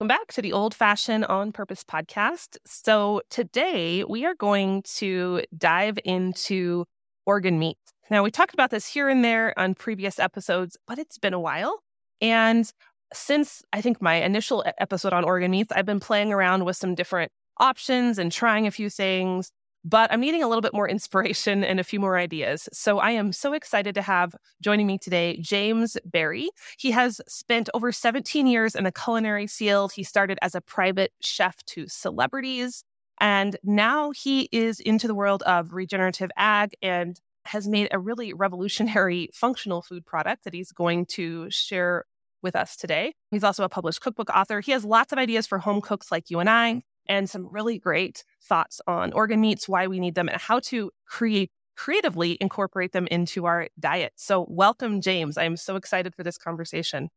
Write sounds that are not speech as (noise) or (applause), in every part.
Welcome back to the Old Fashioned on Purpose podcast. So, today we are going to dive into organ meats. Now, we talked about this here and there on previous episodes, but it's been a while. And since I think my initial episode on organ meats, I've been playing around with some different options and trying a few things but I'm needing a little bit more inspiration and a few more ideas. So I am so excited to have joining me today James Barry. He has spent over 17 years in the culinary field. He started as a private chef to celebrities, and now he is into the world of regenerative ag and has made a really revolutionary (laughs) functional food product that he's going to share with us today. He's also a published cookbook author. He has lots of ideas for home cooks like you and I and some really great thoughts on organ meats, why we need them, and how to create creatively incorporate them into our diet. So, welcome, James. I am so excited for this conversation.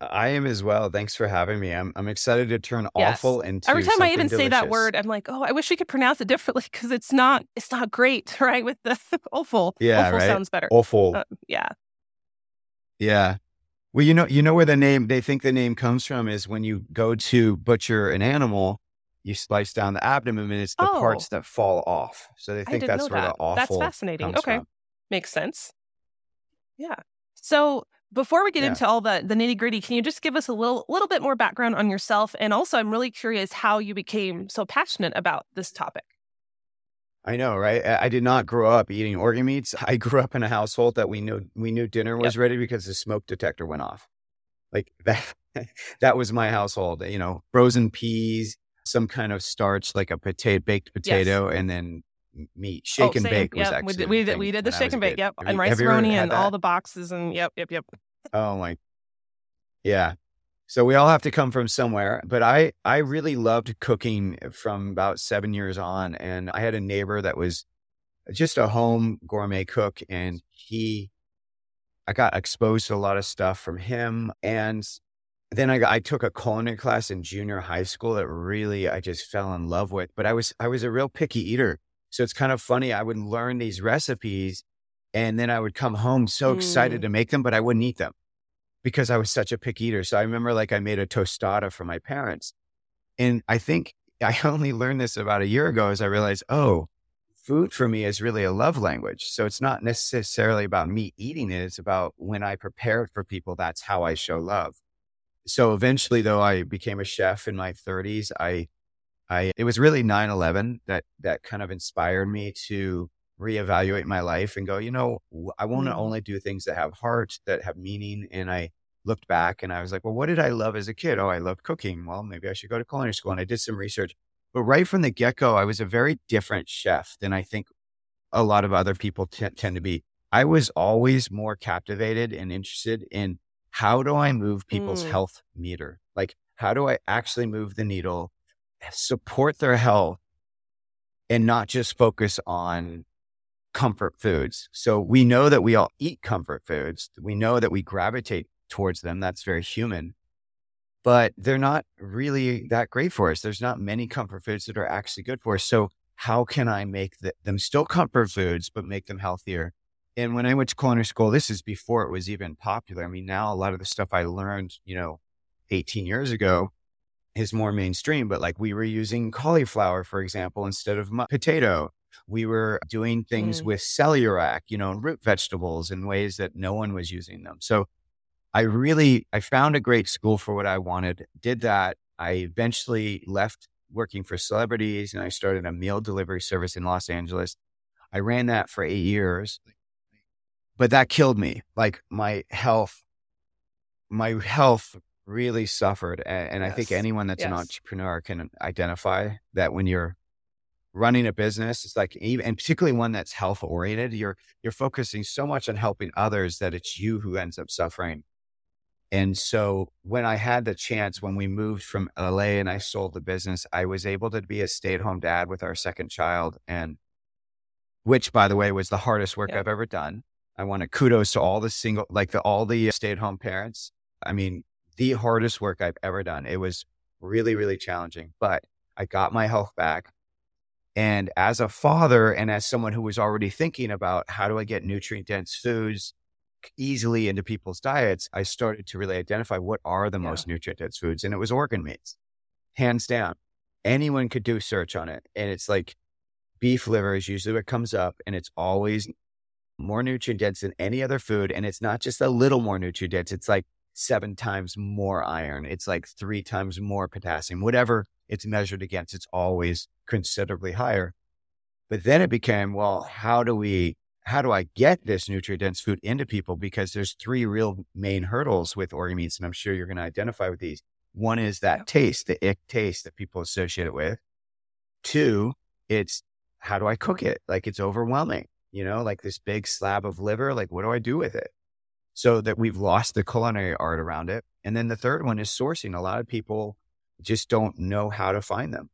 I am as well. Thanks for having me. I'm I'm excited to turn yes. offal into every time I even delicious. say that word, I'm like, oh, I wish we could pronounce it differently because it's not it's not great, (laughs) right? With the (laughs) awful, yeah, awful right? sounds better. Awful, uh, yeah, yeah. Well, you know, you know where the name they think the name comes from is when you go to butcher an animal, you slice down the abdomen and it's the oh. parts that fall off. So they think that's where that. the offal. That's fascinating. Okay. From. Makes sense. Yeah. So before we get yeah. into all the the nitty gritty, can you just give us a little little bit more background on yourself? And also, I'm really curious how you became so passionate about this topic. I know, right? I did not grow up eating organ meats. (laughs) I grew up in a household that we knew we knew dinner was yep. ready because the smoke detector went off. Like (laughs) that, that was my household. You know, frozen peas, some kind of starch, like a potato, baked potato, yes. and then meat. Oh, shake oh, and same. bake was yep. actually we did, we did the shake and bake. Yep, have and rice roni and all the boxes and yep, yep, yep. Oh my, yeah. So we all have to come from somewhere, but I I really loved cooking from about seven years on, and I had a neighbor that was just a home gourmet cook, and he I got exposed to a lot of stuff from him, and then I, got, I took a culinary class in junior high school that really I just fell in love with. But I was I was a real picky eater, so it's kind of funny. I would learn these recipes, and then I would come home so mm. excited to make them, but I wouldn't eat them because I was such a picky eater. So I remember like I made a tostada for my parents, and I think (laughs) I only learned this about a year ago as I realized, oh, food for me is really a love language. So it's not necessarily about me eating it; it's about when I prepare it for people. That's how I show love so eventually though i became a chef in my 30s i i it was really 9-11 that that kind of inspired me to reevaluate my life and go you know i want to mm. only do things that have heart that have meaning and i looked back and i was like well what did i love as a kid? Oh i loved cooking. Well maybe i should go to culinary school and i did some research. But right from the get-go i was a very different chef than i think a lot of other people t- tend to be. I was always more captivated and interested in how do I move people's mm. health meter? Like, how do I actually move the needle, support their health, and not just focus on comfort foods? So we know that we all eat comfort foods. We know that we gravitate towards them. That's very human. But they're not really that great for us. There's not many comfort foods that are actually good for us. So, how can I make the, them still comfort foods, but make them healthier? And when I went to culinary school, this is before it was even popular. I mean, now a lot of the stuff I learned, you know, 18 years ago is more mainstream, but like we were using cauliflower, for example, instead of potato. We were doing things mm. with celeriac, you know, root vegetables in ways that no one was using them. So I really, I found a great school for what I wanted, did that. I eventually left working for celebrities and I started a meal delivery service in Los Angeles. I ran that for eight years but that killed me. Like my health, my health really suffered. And, and yes. I think anyone that's yes. an entrepreneur can identify that when you're running a business, it's like, even, and particularly one that's health oriented, you're, you're focusing so much on helping others that it's you who ends up suffering. And so when I had the chance, when we moved from LA and I sold the business, I was able to be a stay at home dad with our second child. And which, by the way, was the hardest work I've ever done. I want to kudos to all the single, like the, all the stay at home parents. I mean, the hardest work I've ever done. It was really, really challenging, but I got my health back. And as a father and as someone who was already thinking about how do I get nutrient dense foods, easily into people's diets, I started to really identify what are the Yeah. most nutrient dense foods. And it was organ meats, hands down. Anyone could do search on it. And it's like beef liver is usually what comes up. And it's always more nutrient dense than any other food. And it's not just a little more nutrient dense, it's like seven times more iron. It's like three times more potassium, whatever it's measured against, it's always considerably higher. But then it became, well, how do we, how do I get this nutrient dense food into people? Because there's three real main hurdles with organ meats. And I'm sure you're going to identify with these. One is that taste, the ick taste that people associate it with. Two, it's how do I cook it? Like it's overwhelming, you know, like this big slab of liver. Like, what do I do with it? So that we've lost the culinary art around it. And then the third one is sourcing. A lot of people just don't know how to find them.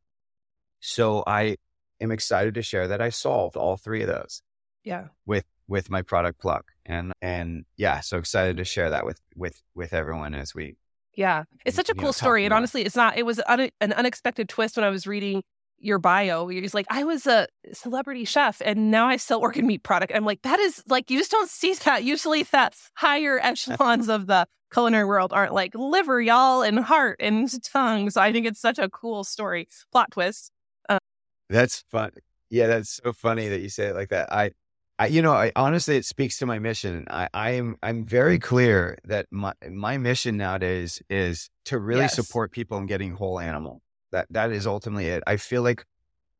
So I am excited to share that I solved all three of those Yeah. with with my product pluck and and yeah so excited to share that with with with everyone as we Yeah. It's such a cool story. And honestly, it's not, it was un- an unexpected twist when I was reading your bio. You're just like, I was a celebrity chef and now I sell organ meat product. I'm like, that is like, you just don't see that. Usually the higher echelons of the culinary world aren't like liver, y'all, and heart and tongue. So I think it's such a cool story. Plot twist. Uh, that's fun yeah that's so funny that you say it like that i I, you know, I honestly, it speaks to my mission. I, I am, I'm very clear that my, my mission nowadays is to really Yes. support people in getting whole animal. That, that is ultimately it. I feel like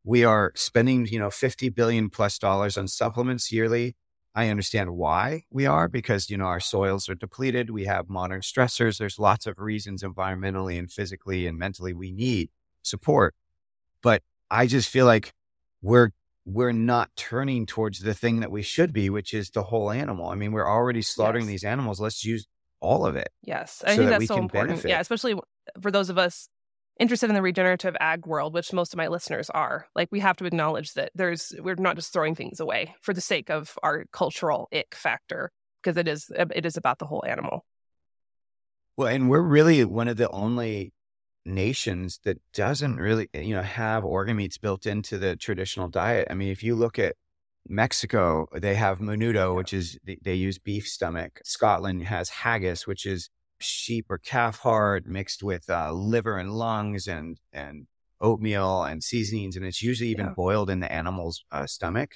we are spending, you know, 50 billion plus dollars on supplements yearly. I understand why we are because, you know, our soils are depleted. We have modern stressors. There's lots of reasons environmentally and physically and mentally we need support. But I just feel like we're we're not turning towards the thing that we should be, which is the whole animal. I mean, we're already slaughtering Yes. these animals. Let's use all of it. Yes. I So think that that's so important. benefit. Yeah. Especially for those of us interested in the regenerative ag world, which most of my listeners are. Like, we have to acknowledge that there's, we're not just throwing things away for the sake of our cultural ick factor, because it is, um, it is about the whole animal. Well, and we're really one of the only nations that doesn't really, eh, you know, have organ meats built into the traditional diet. I mean, if you look at Mexico, they have menudo, which is they, they use beef stomach. Scotland has haggis, which is sheep or calf heart mixed with uh, liver and lungs and and oatmeal and seasonings, and it's usually even Yeah. boiled in the animal's uh, stomach.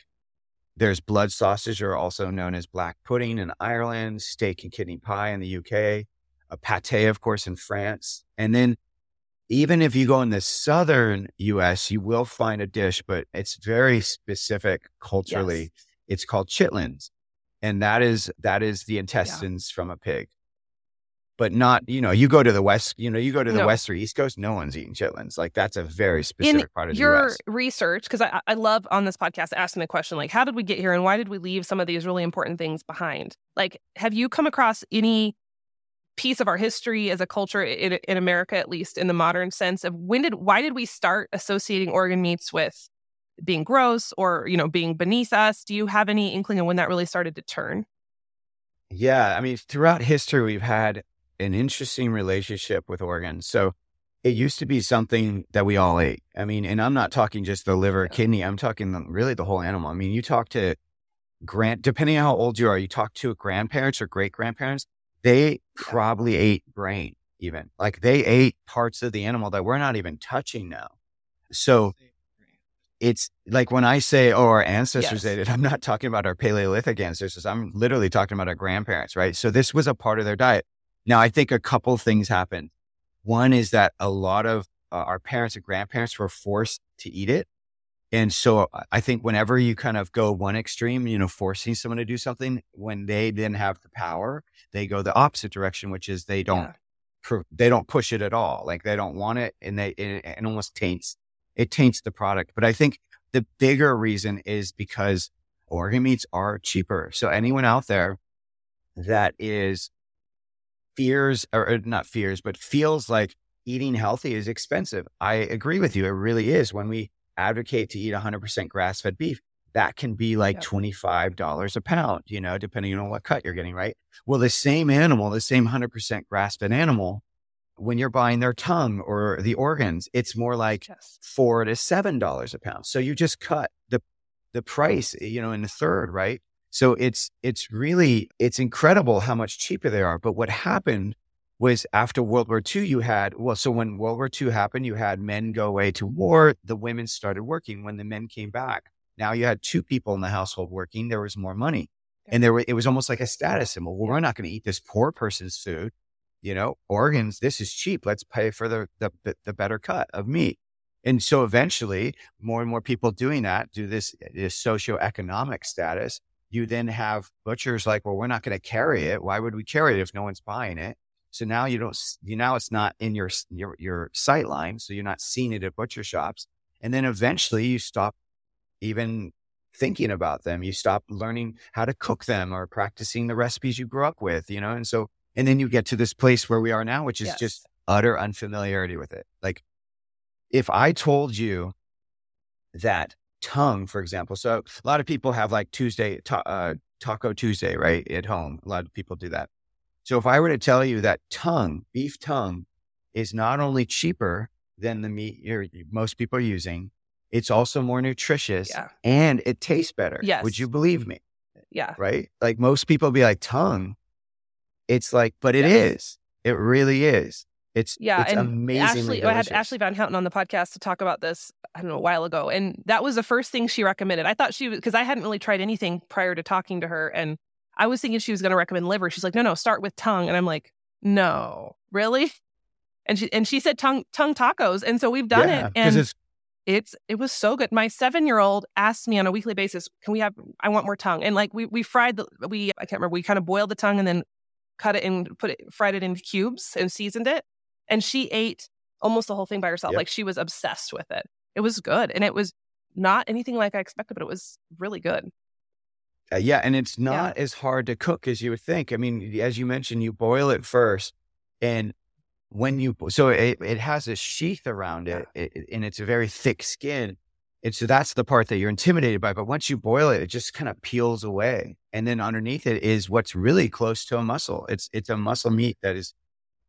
There's blood sausage, or also known as black pudding in Ireland, steak and kidney pie in the UK, a pate, of course, in France, and then even if you go in the southern US, you will find a dish, but it's very specific culturally. It's called chitlins. And that is that is the intestines from a pig. But not, you know, you go to the west, you know, you go to the No. west or east coast, no one's eating chitlins. Like that's a very specific part of Your research, because I, I love on this podcast asking the question, like, how did we get here and why did we leave some of these really important things behind? Like, have you come across any piece of our history as a culture in, in America, at least in the modern sense of when did, why did we start associating organ meats with being gross or, you know, being beneath us? Do you have any inkling of when that really started to turn? Yeah, I mean, throughout history, we've had an interesting relationship with organs. So it used to be something that we all ate. I mean, and I'm not talking just the liver, kidney. I'm talking really the whole animal. I mean, you talk to grand, depending on how old you are, you talk to grandparents or great grandparents, they probably ate brain even. Like they ate parts of the animal that we're not even touching now. So it's like when I say, oh, our ancestors Yes. ate it, (laughs) I'm not talking about our Paleolithic ancestors. I'm literally talking about our grandparents, right? So this was a part of their diet. Now, I think a couple things happened. One is that a lot of uh, our parents and grandparents were forced to eat it. And so I- I think whenever you kind of go one extreme, you know, forcing someone to do something, when they didn't have the power, they go the opposite direction, which is they don't Yeah. they don't push it at all. Like they don't want it, and they it, it almost taints it taints the product. But I think the bigger reason is because organ meats are cheaper. So anyone out there that is fears or, not fears, but feels like eating healthy is expensive. I agree with you. It really is. When we advocate to eat 100% grass fed beef, that can be like $25 a pound, you know, depending on what cut you're getting, right? Well, the same animal, the same 100% grass fed animal, when you're buying their tongue or the organs, it's more like Yes. four to seven dollars a pound. So you just cut the the price, you know, in a third, right? So it's it's really it's incredible how much cheaper they are. But what happened was after World War II, you had well, so when World War II happened, you had men go away to war, the women started working. When the men came back, now you had two people in the household working, there was more money. And there were, it was almost like a status symbol. Well, we're not going to eat this poor person's food. You know, organs, this is cheap. Let's pay for the, the, the better cut of meat. And so eventually more and more people doing that do this, this socioeconomic status. You then have butchers like, well, we're not going to carry it. Why would we carry it if no one's buying it? So now you don't, you now it's not in your, your, your sight line. So you're not seeing it at butcher shops. And then eventually you stop even thinking about them. You stop learning how to cook them or practicing the recipes you grew up with, you know? And so, and then you get to this place where we are now, which is yes. just utter unfamiliarity with it. Like if I told you that tongue, for example, so a lot of people have like Tuesday, ta- uh, Taco Tuesday, right? At home. A lot of people do that. So if I were to tell you that tongue, beef tongue is not only cheaper than the meat you're most people are using, it's also more nutritious yeah. and it tastes better. Yes. Would you believe me? Yeah. Right? Like most people be like, tongue. It's like, but it yes. is. It really is. It's yeah, it's and Ashley, I had Ashley Van Houten on the podcast to talk about this. I don't know a while ago, and that was the first thing she recommended. I thought she was because I hadn't really tried anything prior to talking to her, and I was thinking she was going to recommend liver. She's like, no, no, start with tongue, and I'm like, no, really? And she and she said tongue tongue tacos, and so we've done yeah, it, and it's it's it was so good. My seven year old asked me on a weekly basis, "Can we have? I want more tongue." And like we we fried the we I can't remember. We kind of boiled the tongue and then cut it and put it fried it in cubes and seasoned it. And she ate almost the whole thing by herself. Yep. Like she was obsessed with it. It was good, and it was not anything like I expected, but it was really good. Uh, yeah, and it's not yeah. as hard to cook as you would think. I mean, as you mentioned, you boil it first, and when you so it, it has a sheath around it, it, and it's a very thick skin and so that's the part that you're intimidated by but once you boil it it just kind of peels away and then underneath it is what's really close to a muscle it's it's a muscle meat that is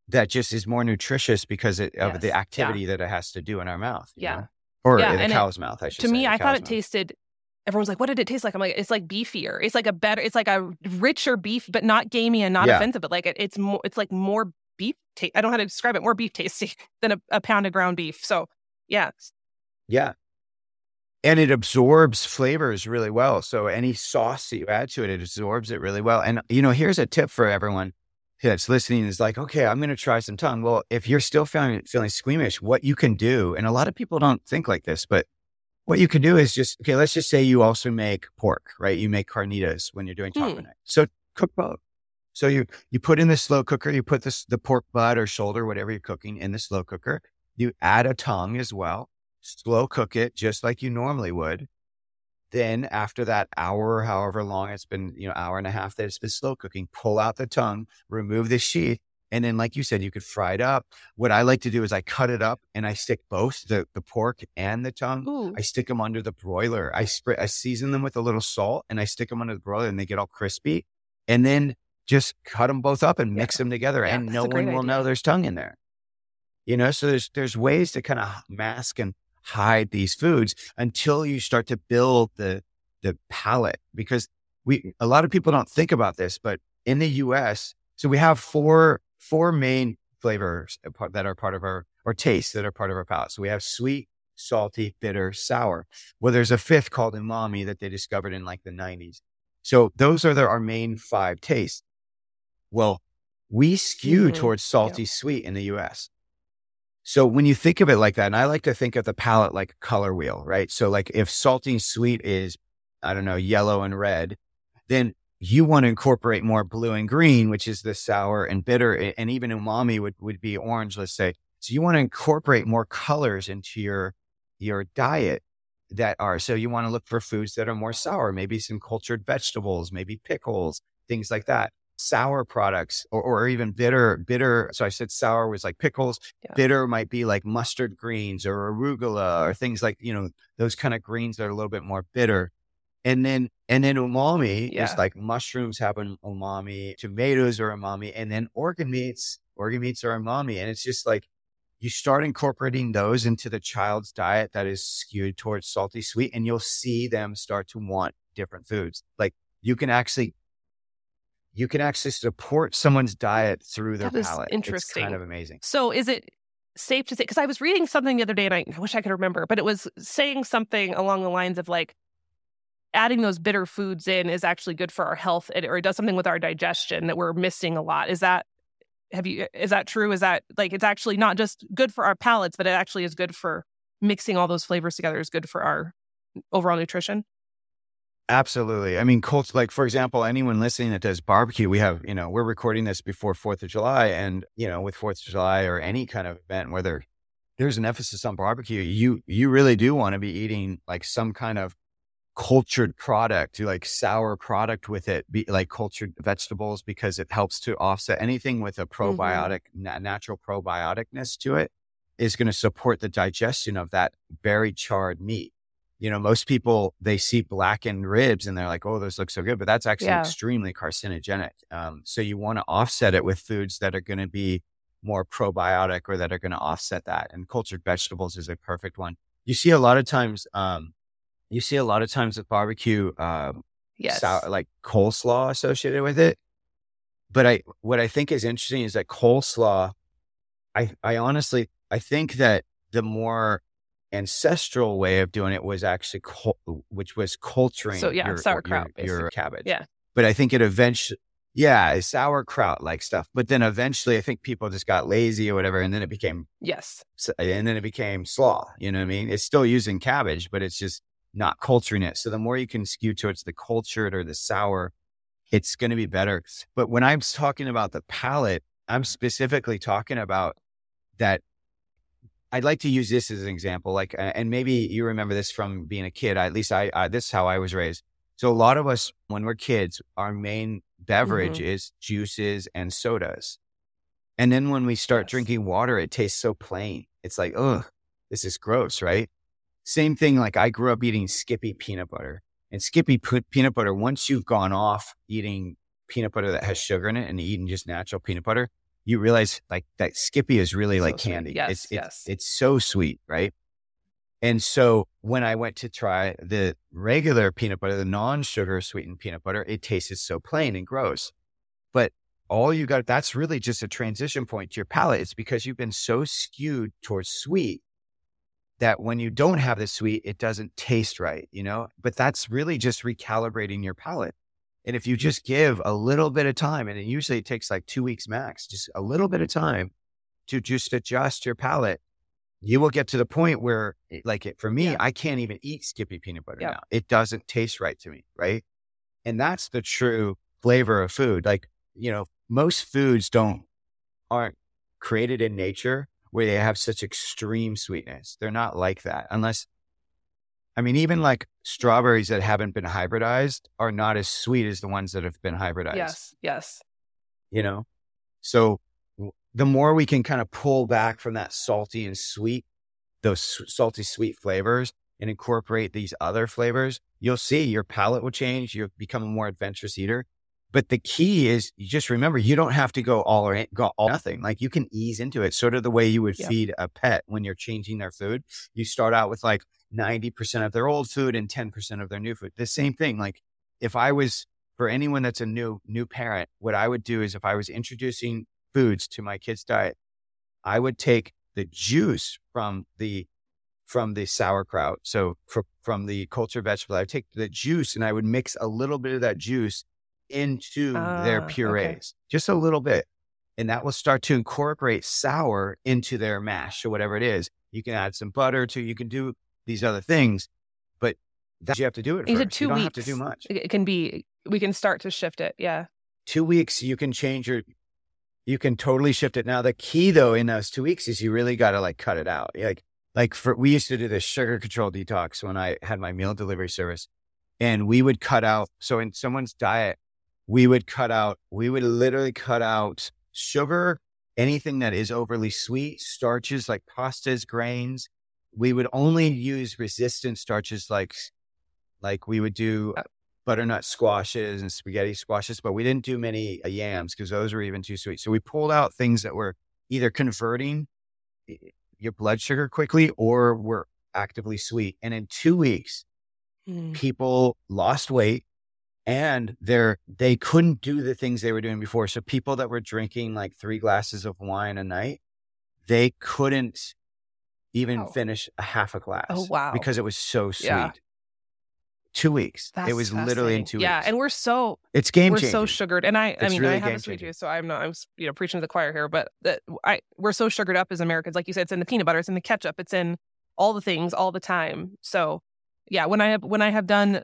that just is more nutritious because it, of yes. the activity yeah. that it has to do in our mouth yeah know? or yeah, in the cow's it, mouth i should say. to say, me i thought it mouth. tasted everyone's like, what did it taste like? I'm like, it's like beefier. It's like a better, it's like a richer beef, but not gamey and not yeah. offensive, but like it, it's more, it's like more beef. Ta- I don't know how to describe it. More beef tasty (laughs) than a, a pound of ground beef. So, yeah. Yeah. And it absorbs flavors really well. So any sauce that you add to it, it absorbs it really well. And you know, here's a tip for everyone that's listening is like, okay, I'm going to try some tongue. Well, if you're still feeling feeling squeamish, what you can do, and a lot of people don't think like this, but what you can do is just okay. Let's just say you also make pork, right? You make carnitas when you're doing taco hmm. night. So cook both. So you you put in the slow cooker, you put this the pork butt or shoulder, whatever you're cooking, in the slow cooker. You add a tongue as well. Slow cook it just like you normally would. Then after that hour, however long it's been, you know, hour and a half that it's been slow cooking, pull out the tongue, remove the sheath, and then, like you said, you could fry it up. What I like to do is I cut it up and I stick both the, the pork and the tongue. Ooh. I stick them under the broiler. I spray, I season them with a little salt and I stick them under the broiler and they get all crispy. And then just cut them both up and mix yeah. them together yeah, and no one will idea. know there's tongue in there. You know, so there's there's ways to kind of mask and hide these foods until you start to build the the palate because we a lot of people don't think about this, but in the US, so we have four four main flavors that are part of our or tastes that are part of our palate. So we have sweet, salty, bitter, sour. Well, there's a fifth called umami that they discovered in like the 90s. So those are the, our main five tastes. Well, we skew mm-hmm. towards salty yeah. sweet in the US. So when you think of it like that, and I like to think of the palate like a color wheel, right? So like if salty sweet is, I don't know, yellow and red, then you want to incorporate more blue and green, which is the sour and bitter, and even umami would, would be orange, let's say. So you want to incorporate more colors into your your diet that are so you want to look for foods that are more sour, maybe some cultured vegetables, maybe pickles, things like that sour products or, or even bitter, bitter. So I said sour was like pickles. Yeah. Bitter might be like mustard greens or arugula or things like, you know, those kind of greens that are a little bit more bitter. And then, and then umami yeah. is like mushrooms have an umami, tomatoes are umami, and then organ meats, organ meats are umami. And it's just like, you start incorporating those into the child's diet that is skewed towards salty sweet and you'll see them start to want different foods. Like you can actually you can actually support someone's diet through their That palate. interesting. It's kind of amazing. So is it safe to say? Because I was reading something the other day and I, I wish I could remember, but it was saying something along the lines of like adding those bitter foods in is actually good for our health or it does something with our digestion that we're missing a lot. Is that have you is that true? Is that like it's actually not just good for our palates, but it actually is good for mixing all those flavors together is good for our overall nutrition? Absolutely. I mean, culture, like, for example, anyone listening that does barbecue, we have, you know, we're recording this before 4th of July. And, you know, with 4th of July or any kind of event, whether there's an emphasis on barbecue, you, you really do want to be eating like some kind of cultured product, like sour product with it, be like cultured vegetables, because it helps to offset anything with a mm-hmm. probiotic, na- natural probioticness to it is going to support the digestion of that very charred meat you know, most people they see blackened ribs and they're like, "Oh, those look so good," but that's actually Yeah. extremely carcinogenic. Um, so you want to offset it with foods that are going to be more probiotic or that are going to offset that. And cultured vegetables is a perfect one. You see a lot of times, um, you see a lot of times with barbecue, um, Yes. sour, like coleslaw associated with it. But I, what I think is interesting is that coleslaw, I, I honestly, I think that the more ancestral way of doing it was actually, cul- which was culturing. So, yeah, your, sauerkraut, your, your cabbage. Yeah. But I think it eventually, yeah, sauerkraut like stuff. But then eventually, I think people just got lazy or whatever, and then it became Yes. and then it became slaw. You know what I mean? It's still using cabbage, but it's just not culturing it. So the more you can skew towards the cultured or the sour, it's going to be better. But when I'm talking about the palate, I'm specifically talking about that. I'd like to use this as an example, like, uh, and maybe you remember this from being a kid. At least I, I this is how I was raised. So a lot of us, when we're kids, our main beverage is juices and sodas. And then when we start Yes. drinking water, it tastes so plain. It's like, ugh, this is gross, right? Same thing. Like I grew up eating Skippy peanut butter and Skippy pe- peanut butter. Once you've gone off eating peanut butter that has sugar in it and eating just natural peanut butter, you realize like that Skippy is really So like sweet. candy. Yes, it's, it's, yes. it's so sweet, right? And so when I went to try the regular peanut butter, the non-sugar sweetened peanut butter, it tasted so plain and gross. But all you got, that's really just a transition point to your palate. It's because you've been so skewed towards sweet that when you don't have the sweet, it doesn't taste right, you know? But that's really just recalibrating your palate. And if you just give a little bit of time, and it usually takes like two weeks max, just a little bit of time to just adjust your palate, you will get to the point where, eh, like it, for me, Yeah. I can't even eat Skippy peanut butter Yeah. now. It doesn't taste right to me, right? And that's the true flavor of food. Like, you know, most foods don't, aren't created in nature where they have such extreme sweetness. They're not like that unless, I mean, even like strawberries that haven't been hybridized are not as sweet as the ones that have been hybridized Yes. Yes. you know? So the more we can kind of pull back from that salty and sweet, those salty, sweet flavors and incorporate these other flavors, you'll see your palate will change. You'll become a more adventurous eater. But the key is you just remember you don't have to go all or go all nothing. Like you can ease into it, sort of the way you would Yeah. feed a pet when you're changing their food. You start out with like 90% of their old food and 10% of their new food. The same thing. Like if I was for anyone that's a new new parent, what I would do is if I was introducing foods to my kids' diet, I would take the juice from the from the sauerkraut. So fr- from the cultured vegetable, I would take the juice and I would mix a little bit of that juice into their Ah, okay. purees, just a little bit. And that will start to incorporate sour into their mash or whatever it is. You can add some butter to, you can do these other things, but that you have to do it You said two you don't weeks. have to do much It it can be. We can start to shift it. Yeah. two weeks you can change your you can totally shift it now the key though in those two weeks is you really got to like cut it out like like for we used to do this sugar control detox when i had my meal delivery service and we would cut out so in someone's diet we would cut out we would literally cut out sugar anything that is overly sweet starches like pastas grains we would only use resistant starches like like we would do Uh, butternut squashes and spaghetti squashes, but we didn't do many uh, yams because those were even too sweet. So we pulled out things that were either converting your blood sugar quickly or were actively sweet. And in two weeks, Mm. people lost weight and they're they couldn't do the things they were doing before. So people that were drinking like three glasses of wine a night, they couldn't even Oh. finish a half a oh, glass. Oh, wow. Because it was so sweet. Yeah. Two weeks. That's it was literally in two Yeah, weeks. Yeah, and we're so it's game we're so sugared, and I I mean really I have a sweet tooth, so I'm not I'm you know preaching to the choir here, but that I we're so sugared up as Americans, like you said, it's in the peanut butter, it's in the ketchup, it's in all the things all the time. So yeah, when I have when I have done uh,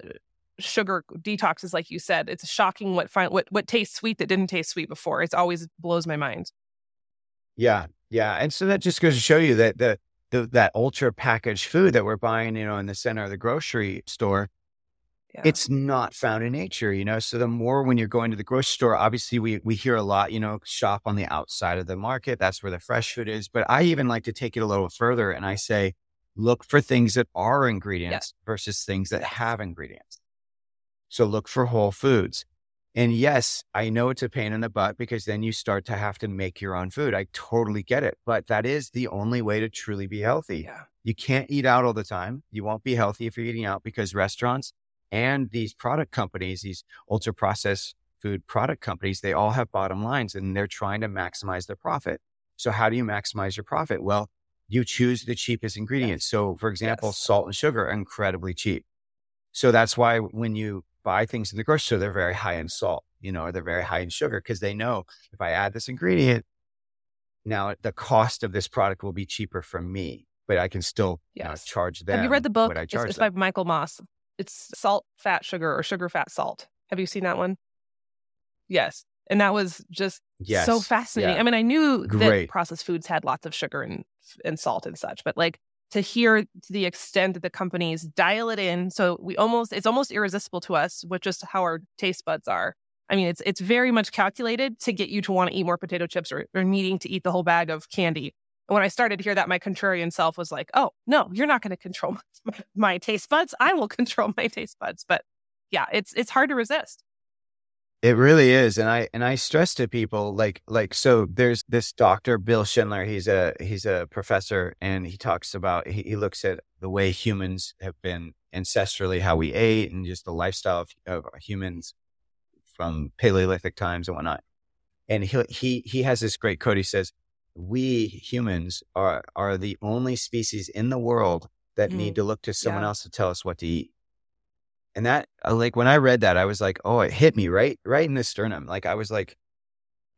sugar detoxes, like you said, it's shocking what find what what tastes sweet that didn't taste sweet before. It's always blows my mind. Yeah, yeah, and so that just goes to show you that the, the that ultra packaged food that we're buying, you know, in the center of the grocery store, Yeah. it's not found in nature, you know. So the more when you're going to the grocery store, obviously we we hear a lot, you know, shop on the outside of the market. That's where the fresh food is. But I even like to take it a little further, and I say, look for things that are ingredients versus things that have ingredients. So look for whole foods. And yes, I know it's a pain in the butt because then you start to have to make your own food. I totally get it. But that is the only way to truly be healthy. yeah. You can't eat out all the time. You won't be healthy if you're eating out because restaurants and these product companies, these ultra processed food product companies, they all have bottom lines and they're trying to maximize their profit. So how do you maximize your profit? Well, you choose the cheapest ingredients. So for example, Yes. salt and sugar are incredibly cheap. So that's why when you buy things in the grocery store, they're very high in salt, you know, or they're very high in sugar because they know if I add this ingredient, now the cost of this product will be cheaper for me, but I can still you know, charge them. Have you read the book? It's, it's by Michael Moss. It's salt, fat, sugar, or sugar, fat, salt. Have you seen that one? Yes. And that was just Yes. so fascinating. Yeah. I mean, I knew that processed foods had lots of sugar and and salt and such, but like to hear to the extent that the companies dial it in, so we almost it's almost irresistible to us with just how our taste buds are. I mean, it's it's very much calculated to get you to want to eat more potato chips or, or needing to eat the whole bag of candy. And when I started to hear that, my contrarian self was like, "Oh no, you're not going to control (laughs) my, my taste buds. I will (laughs) control my taste buds." But yeah, it's it's hard to resist. It really is, and I and I stress to people like like so. There's this doctor Bill Schindler. He's a he's a professor, and he talks about he, he looks at the way humans have been ancestrally, how we ate, and just the lifestyle of, of humans from Paleolithic times and whatnot. And he he he has this great quote. He says, "We humans are are the only species in the world that Mm, need to look to someone yeah. else to tell us what to eat." And that, uh, like, when I read that, I was like, oh, it hit me right, right in the sternum. Like, I was like,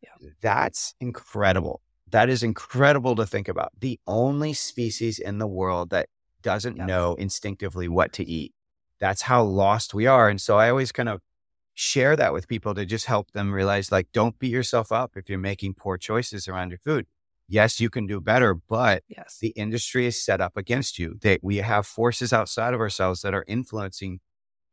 Yeah. that's incredible. That is incredible to think about. The only species in the world that doesn't Yeah. know instinctively what to eat. That's how lost we are. And so I always kind of share that with people to just help them realize, like, don't beat yourself up if you're making poor choices around your food. Yes, you can do better, but Yes. the industry is set up against you. That we have forces outside of ourselves that are influencing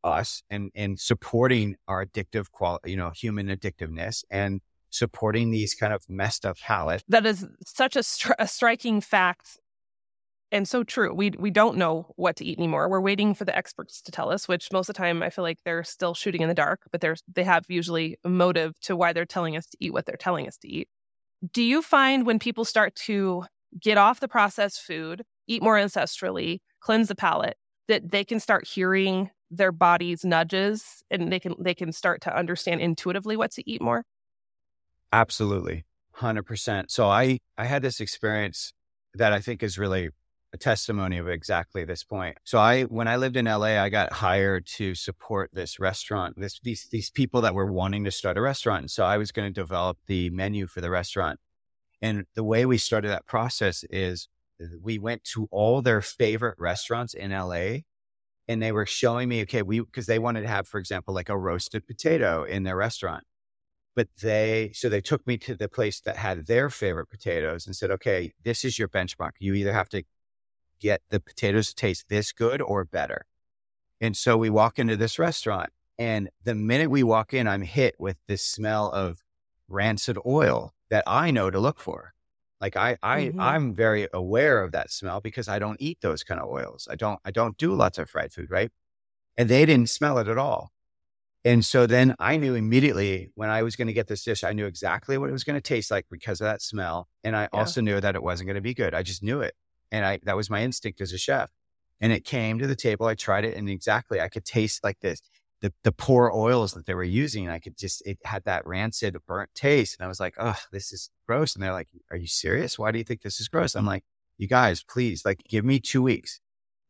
us and and supporting our addictive quality, you know human addictiveness and supporting these kind of messed up palates that is such a, stri- a striking fact and so true. We we don't know what to eat anymore. We're waiting for the experts to tell us, which most of the time I feel like they're still shooting in the dark, but there's they have usually a motive to why they're telling us to eat what they're telling us to eat. Do you find when people start to get off the processed food, eat more ancestrally, cleanse the palate, that they can start hearing their body's nudges and they can they can start to understand intuitively what to eat more? absolutely. 100% so i i had this experience that i think is really a testimony of exactly this point. So i when i lived in la i got hired to support this restaurant this these these people that were wanting to start a restaurant. So i was going to develop the menu for the restaurant. And the way we started that process is we went to all their favorite restaurants in LA and they were showing me, okay, we, because they wanted to have, for example, like a roasted potato in their restaurant. But they, so they took me to the place that had their favorite potatoes and said, okay, this is your benchmark. You either have to get the potatoes to taste this good or better. And so we walk into this restaurant and the minute we walk in, I'm hit with this smell of rancid oil that I know to look for. Like I, I, Mhm. I'm very aware of that smell because I don't eat those kind of oils. I don't, I don't do lots of fried food, right? And they didn't smell it at all. And so then I knew immediately when I was going to get this dish, I knew exactly what it was going to taste like because of that smell. And I Yeah. also knew that it wasn't going to be good. I just knew it. And I, that was my instinct as a chef. And it came to the table. I tried it and exactly I could taste like this the, the poor oils that they were using. I could just, it had that rancid, burnt taste. And I was like, oh, this is gross. And they're like, are you serious? Why do you think this is gross? I'm like, you guys, please, like, give me two weeks.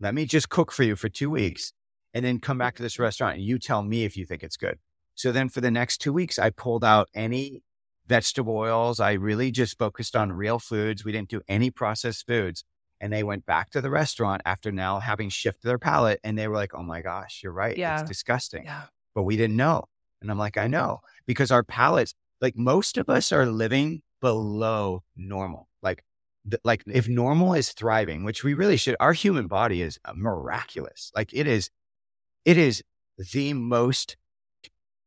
Let me just cook for you for two weeks and then come back to this restaurant and you tell me if you think it's good. So then for the next two weeks, I pulled out any vegetable oils. I really just focused on real foods. We didn't do any processed foods. And they went back to the restaurant after now having shifted their palate. And they were like, oh my gosh, you're right. Yeah. It's disgusting. Yeah. But we didn't know. And I'm like, I know because our palates, like most of us are living below normal. Like, th- like if normal is thriving, which we really should, our human body is uh, miraculous. Like it is, it is the most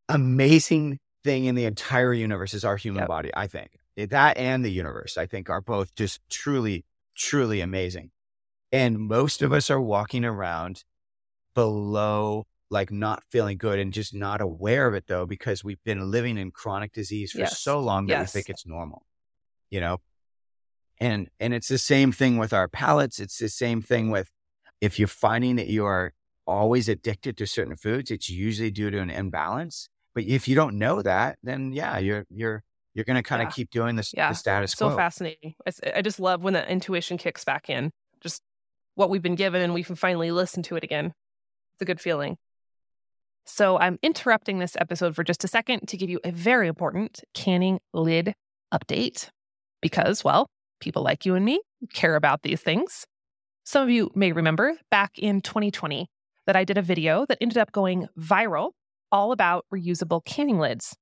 amazing thing in the entire universe is our human Yep. body. I think that and the universe, I think are both just truly, truly amazing. And most of us are walking around below, like not feeling good and just not aware of it though, because we've been living in chronic disease for Yes. so long that Yes. we think it's normal, you know? And, and it's the same thing with our palates. It's the same thing with if you're finding that you are always addicted to certain foods, it's usually due to an imbalance. But if you don't know that, then yeah, you're, you're, you're going to kind of Yeah. keep doing this, Yeah. the status quo. so fascinating. I just love when the intuition kicks back in, just what we've been given and we can finally listen to it again. It's a good feeling. So I'm interrupting this episode for just a second to give you a very important canning lid update because, well, people like you and me care about these things. Some of you may remember back in 2020 that I did a video that ended up going viral all about reusable canning lids.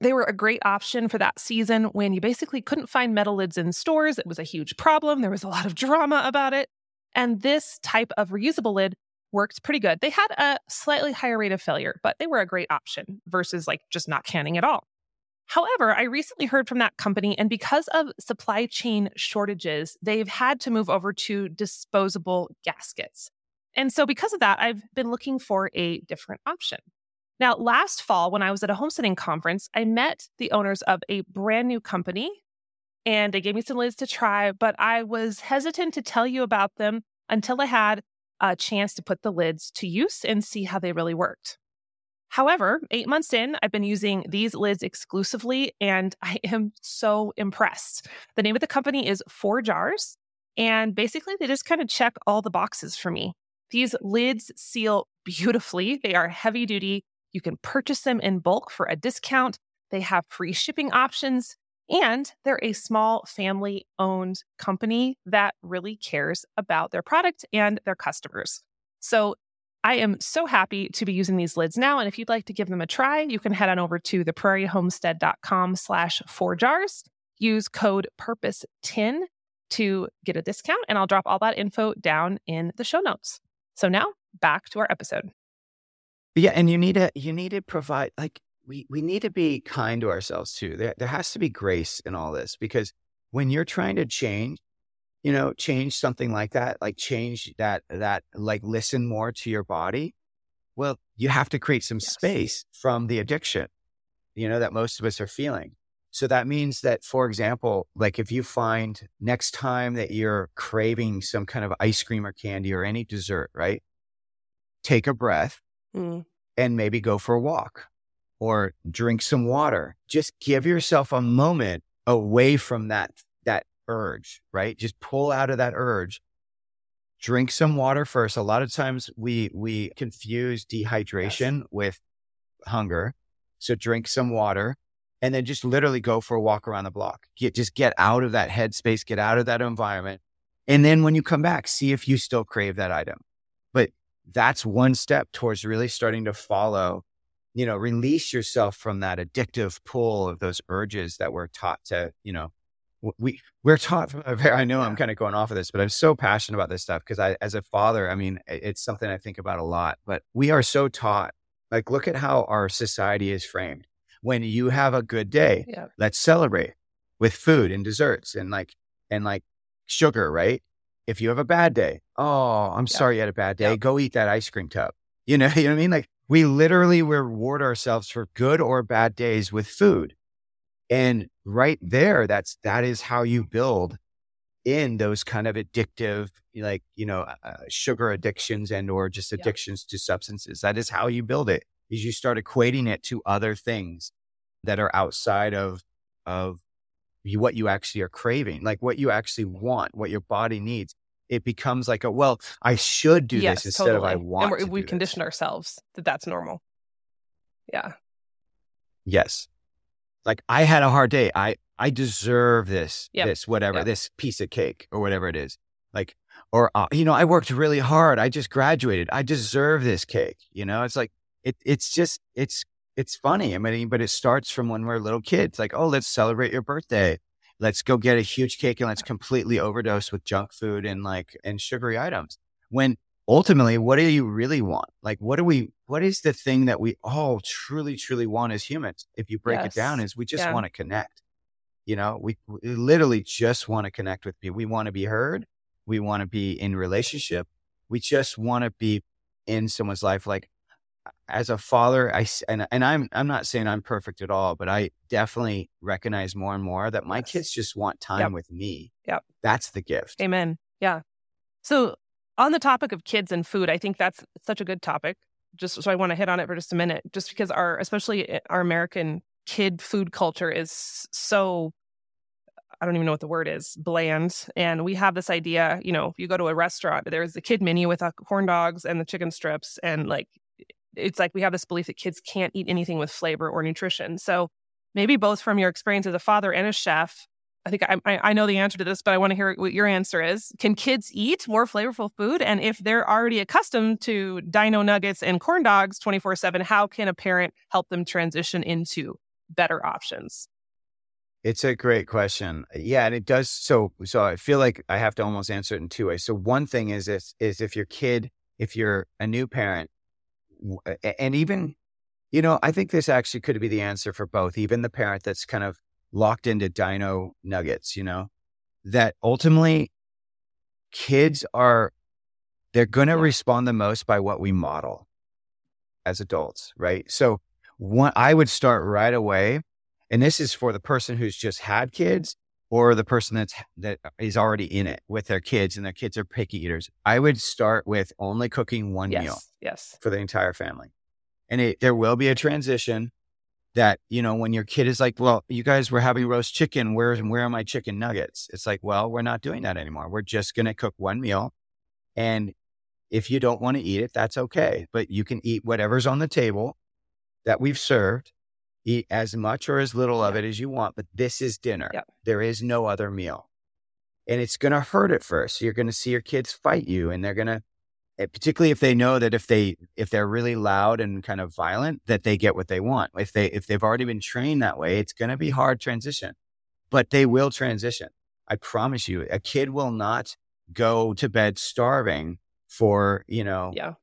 They were a great option for that season when you basically couldn't find metal lids in stores. It was a huge problem. There was a lot of drama about it. And this type of reusable lid worked pretty good. They had a slightly higher rate of failure, but they were a great option versus like just not canning at all. However, I recently heard from that company, and because of supply chain shortages, they've had to move over to disposable gaskets. And so, because of that, I've been looking for a different option. Now, last fall, when I was at a homesteading conference, I met the owners of a brand new company and they gave me some lids to try, but I was hesitant to tell you about them until I had a chance to put the lids to use and see how they really worked. However, eight months in, I've been using these lids exclusively and (laughs) I am so impressed. The name of the company is ForJars, and basically they just kind of check all the boxes for me. These lids seal beautifully, they are heavy duty. You can purchase them in bulk for a discount. They have free shipping options, and they're a small family owned company that really cares about their product and their customers. So I am so happy to be using these lids now. And if you'd like to give them a try, you can head on over to theprairiehomestead.com slash forjars. Use code purpose10 to get a discount, and I'll drop all that info down in the show notes. So now back to our episode. Yeah, and you need to you need to provide like we we need to be kind to ourselves too. There there has to be grace in all this because when you're trying to change, you know, change something like that, like change that that like listen more to your body. Well, you have to create some Yes. space from the addiction, you know, that most of us are feeling. So that means that, for example, like if you find next time that you're craving some kind of ice cream or candy or any dessert, right? Take a breath Mm. and maybe go for a walk or drink some water. Just give yourself a moment away from that that urge, right? Just pull out of that urge. Drink some water first. A lot of times we we confuse dehydration with hunger. So drink some water and then just literally go for a walk around the block. Get just get out of that headspace, get out of that environment. And then when you come back, see if you still crave that item. That's one step towards really starting to follow, you know, release yourself from that addictive pull of those urges that we're taught to, you know, we we're taught from a very, I know I'm kind of going off of this, but I'm so passionate about this stuff because I, as a father, I mean, it's something I think about a lot, but we are so taught, like, look at how our society is framed. When you have a good day, Yeah. let's celebrate with food and desserts and like, and like sugar, right? If you have a bad day, oh, I'm Yeah. sorry you had a bad day. Yeah. Go eat that ice cream tub. You know, (laughs) you know what I mean? Like we literally reward ourselves for good or bad days with food. And right there, that's that is how you build in those kind of addictive, like you know, uh, sugar addictions and or just Yeah. addictions to substances. That is how you build it. is you start equating it to other things that are outside of of you, what you actually are craving, like what you actually want, what your body needs. It becomes like a well, I should do yes, this instead totally. of I want. And we conditioned ourselves that that's normal. Yeah. Yes. Like I had a hard day. I I deserve this, Yep. this whatever, Yep. this piece of cake or whatever it is. Like, or uh, you know, I worked really hard. I just graduated. I deserve this cake. You know, it's like it. It's just it's it's funny. I mean, but it starts from when we're little kids. Like, oh, let's celebrate your birthday. Let's go get a huge cake and let's completely overdose with junk food and like and sugary items. When ultimately, what do you really want? Like, what do we? What is the thing that we all truly, truly want as humans? If you break it down, is we just Yeah. want to connect. You know, we, we literally just want to connect with people. We want to be heard. We want to be in relationship. We just want to be in someone's life. Like as a father, I and and I'm I'm not saying I'm perfect at all, but I definitely recognize more and more that my Yes. kids just want time Yep. with me. Yep. That's the gift. Amen. Yeah. So, on the topic of kids and food, I think that's such a good topic. Just so I want to hit on it for just a minute, just because our, especially our American kid food culture is so, I don't even know what the word is, bland. And we have this idea, you know, if you go to a restaurant, there's the kid menu with uh, corn dogs and the chicken strips. And like, it's like we have this belief that kids can't eat anything with flavor or nutrition. So, maybe both from your experience as a father and a chef, I think I, I know the answer to this, but I want to hear what your answer is. Can kids eat more flavorful food? And if they're already accustomed to dino nuggets and corn dogs 24 7, how can a parent help them transition into better options? It's a great question. Yeah, and it does. So, so I feel like I have to almost answer it in two ways. So, one thing is if is if your kid, if you're a new parent, Uh, and even, you know, I think this actually could be the answer for both. Even the parent that's kind of locked into Dino Nuggets, you know, that ultimately kids are they're going to respond the most by what we model as adults, right? So, one, I would start right away and this is for the person who's just had kids or the person that's that is already in it with their kids and their kids are picky eaters i would start with only cooking one yes. meal Yes. for the entire family and it, there will be a transition that you know when your kid is like well you guys were having roast chicken where's where are my chicken nuggets it's like well we're not doing that anymore we're just going to cook one meal and if you don't want to eat it that's okay but you can eat whatever's on the table that we've served eat as much or as little of Yeah. it as you want but this is dinner Yep. there is no other meal and it's going to hurt at first you're going to see your kids fight you and they're going to eh, particularly if they know that if they if they're really loud and kind of violent that they get what they want if they if they've already been trained that way it's going to be hard transition but they will transition i promise you a kid will not go to bed starving for you know Yeah.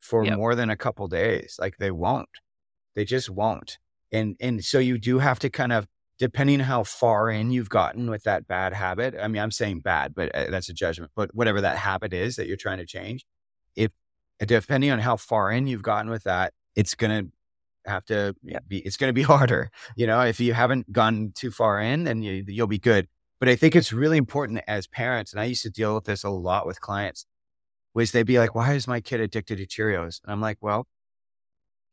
for Yep. more than a couple days like they won't they just won't and and so you do have to kind of depending how far in you've gotten with that bad habit i mean i'm saying bad but uh, that's a judgment but whatever that habit is that you're trying to change if depending on how far in you've gotten with that it's going to have to be it's going to be (laughs) harder you know? If you haven't gone too far in then you, you'll be good. But i think it's really important as parents and i used to deal with this a lot with clients was they'd be like why is my kid addicted to cheerios? And i'm like well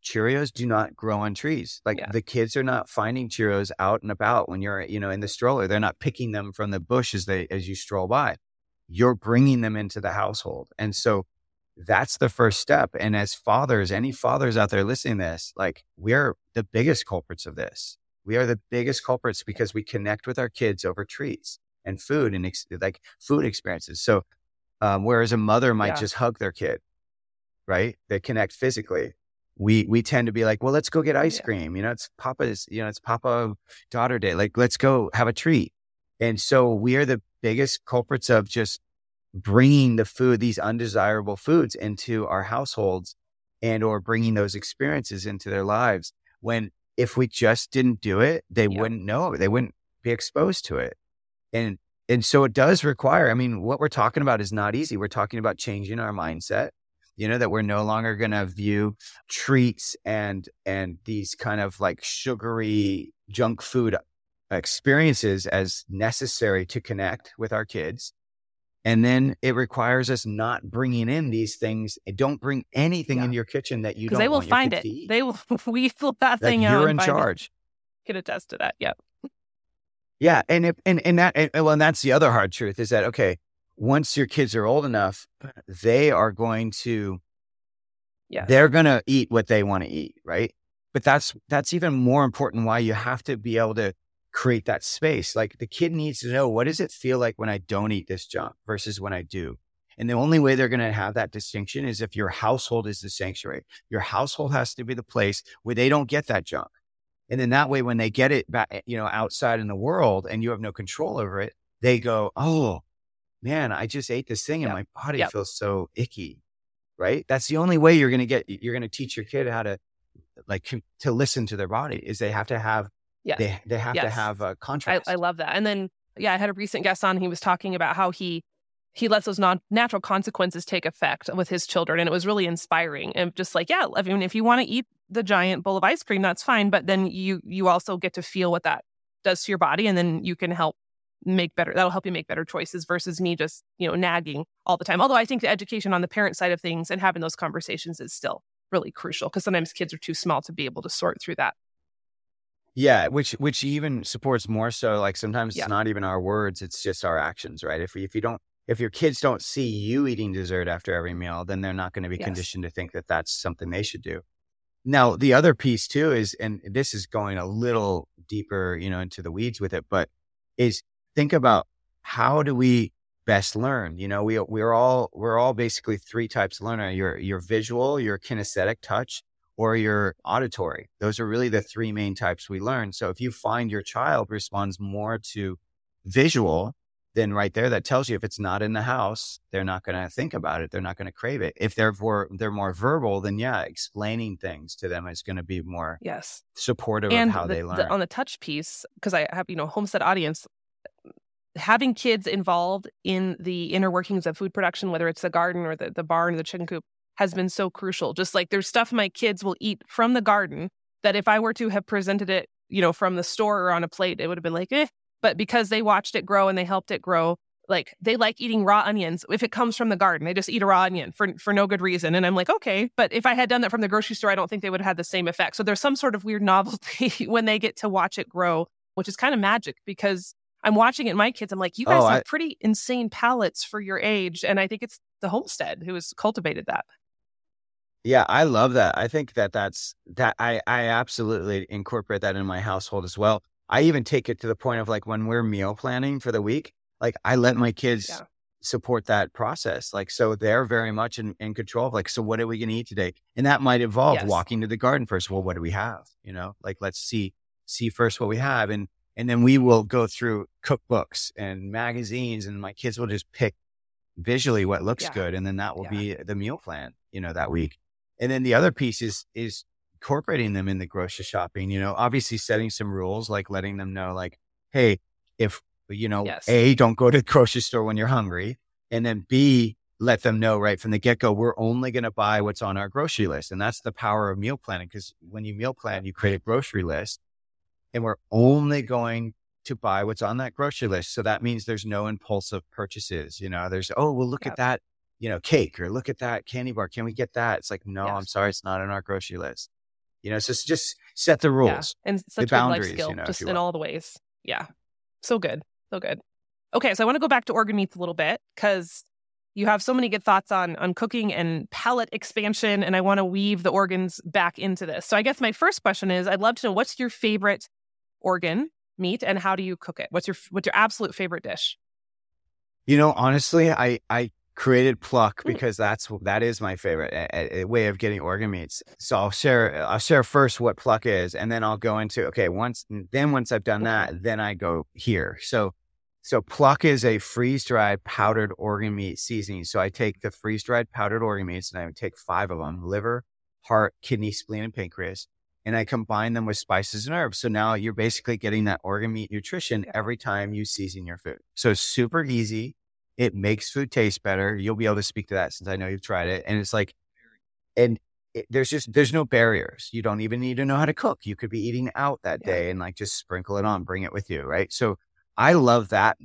Cheerios do not grow on trees. Like Yeah. the kids are not finding Cheerios out and about when you're, you know, in the stroller. They're not picking them from the bush as they as you stroll by. You're bringing them into the household. And so that's the first step. And as fathers, any fathers out there listening to this, like we're the biggest culprits of this. We are the biggest culprits because we connect with our kids over treats and food and ex- like food experiences. So, um, whereas a mother might Yeah. just hug their kid, right? They connect physically. We we tend to be like, well, let's go get ice Yeah. cream. You know, it's Papa's. You know, it's Papa daughter day. Like, let's go have a treat. And so we are the biggest culprits of just bringing the food, these undesirable foods, into our households, and or bringing those experiences into their lives. When if we just didn't do it, they Yeah. wouldn't know. They wouldn't be exposed to it. And and so it does require. I mean, what we're talking about is not easy. We're talking about changing our mindset you know that we're no longer going to view treats and and these kind of like sugary junk food experiences as necessary to connect with our kids And then it requires us not bringing in these things. Eh, don't bring anything Yeah. in your kitchen that you don't they will find it. They will weasel that Like, thing out. Oh, you're and in find it. charge. (laughs) Can attest to that. Yep. Yeah, and if and and that and, well, and that's the other hard truth is that okay, once your kids are old enough, they are going to Yes. they're going to eat what they want to eat, right? But that's that's even more important why you have to be able to create that space. Like the kid needs to know what does it feel like when I don't eat this junk versus when I do. And the only way they're going to have that distinction is if your household is the sanctuary. Your household has to be the place where they don't get that junk. And then that way, when they get it back, eh, you know, outside in the world and you have no control over it, they go, Oh man, I just ate this thing and Yep. my body Yep. feels so icky. Right. That's the only way you're going to get, you're going to teach your kid how to like to listen to their body is they have to have, Yes. they, they have to have a contrast. I love that. And then, yeah, I had a recent guest on. He was talking about how he he lets those non natural consequences take effect with his children, and it was really inspiring. And just like, yeah, I mean, if you want to eat the giant bowl of ice cream, that's fine. But then you you also get to feel what that does to your body, and then you can help make better. That'll help you make better choices versus me just you know nagging all the time. Although I think the education on the parent side of things and having those conversations is still really crucial because sometimes kids are too small to be able to sort through that. Yeah, which which even supports more so like sometimes Yeah. it's not even our words, it's just our actions, right? If if you don't if your kids don't see you eating dessert after every meal, then they're not going to be Yes. conditioned to think that that's something they should do. Now, the other piece too is and this is going a little deeper, you know, into the weeds with it, but is think about how do we best learn? You know, we we're all we're all basically three types of learner. Your your visual, your kinesthetic touch, or your auditory. Those are really the three main types we learn. So if you find your child responds more to visual, then right there, that tells you if it's not in the house, they're not going to think about it. They're not going to crave it. If they're more, they're more verbal, then yeah, explaining things to them is going to be more Yes. supportive and of how the- they the- learn. on the touch piece because i have you know homestead audience having kids involved in the inner workings of food production whether it's the garden or the, the barn or the chicken coop has been so crucial. Just like there's stuff my kids will eat from the garden that if i were to have presented it you know from the store or on a plate it would have been like eh but because they watched it grow and they helped it grow like they like eating raw onions if it comes from the garden. They just eat a raw onion for for no good reason. And i'm like okay but if i had done that from the grocery store i don't think they would have had the same effect. So there's some sort of weird novelty (laughs) when they get to watch it grow which is kind of magic because i'm watching it my kids i'm like you guys Oh, have I- pretty insane palates for your age and i think it's the homestead who has cultivated that Yeah, I love that. I think that that's that I I absolutely incorporate that in my household as well. I even take it to the point of like when we're meal planning for the week, like I let my kids Yeah. support that process. Like so they're very much in, in control of like, so what are we gonna eat today? And that might involve Yes. walking to the garden first. Well, what do we have? You know, like let's see see first what we have. And and then we will go through cookbooks and magazines and my kids will just pick visually what looks Yeah. good. And then that will Yeah. be the meal plan, you know, that week. And then the other piece is is incorporating them in the grocery shopping, you know, obviously setting some rules, like letting them know, like, hey, if you know, Yes. A, don't go to the grocery store when you're hungry. And then B, let them know right from the get go, we're only going to buy what's on our grocery list. And that's the power of meal planning. Cause when you meal plan, you create a grocery list and we're only going to buy what's on that grocery list. So that means there's no impulsive purchases. You know, there's, oh, well, look Yep. at that, you know, cake or look at that candy bar. Can we get that? It's like, no, I'm sorry. It's not on our grocery list. You know, so it's just set the Yeah. rules. and such good life boundaries, skill you know, just you in all the ways yeah so good so good okay so i want to go back to organ meats a little bit because you have so many good thoughts on on cooking and palate expansion and i want to weave the organs back into this so i guess my first question is i'd love to know what's your favorite organ meat and how do you cook it what's your what's your absolute favorite dish You know, honestly, I I created pluck Mm. because that's that is my favorite a, a way of getting organ meats. So I'll share I'll share first what pluck is, and then I'll go into okay. Once then once I've done that, then I go here. So so pluck is a freeze dried powdered organ meat seasoning. So I take the freeze dried powdered organ meats and I would take five of them: liver, heart, kidney, spleen, and pancreas. And I combine them with spices and herbs. So now you're basically getting that organ meat nutrition every time you season your food. So super easy. It makes food taste better. You'll be able to speak to that since I know you've tried it. And it's like, and it, there's just, there's no barriers. You don't even need to know how to cook. You could be eating out that day and like just sprinkle it on, bring it with you. Right. So I love that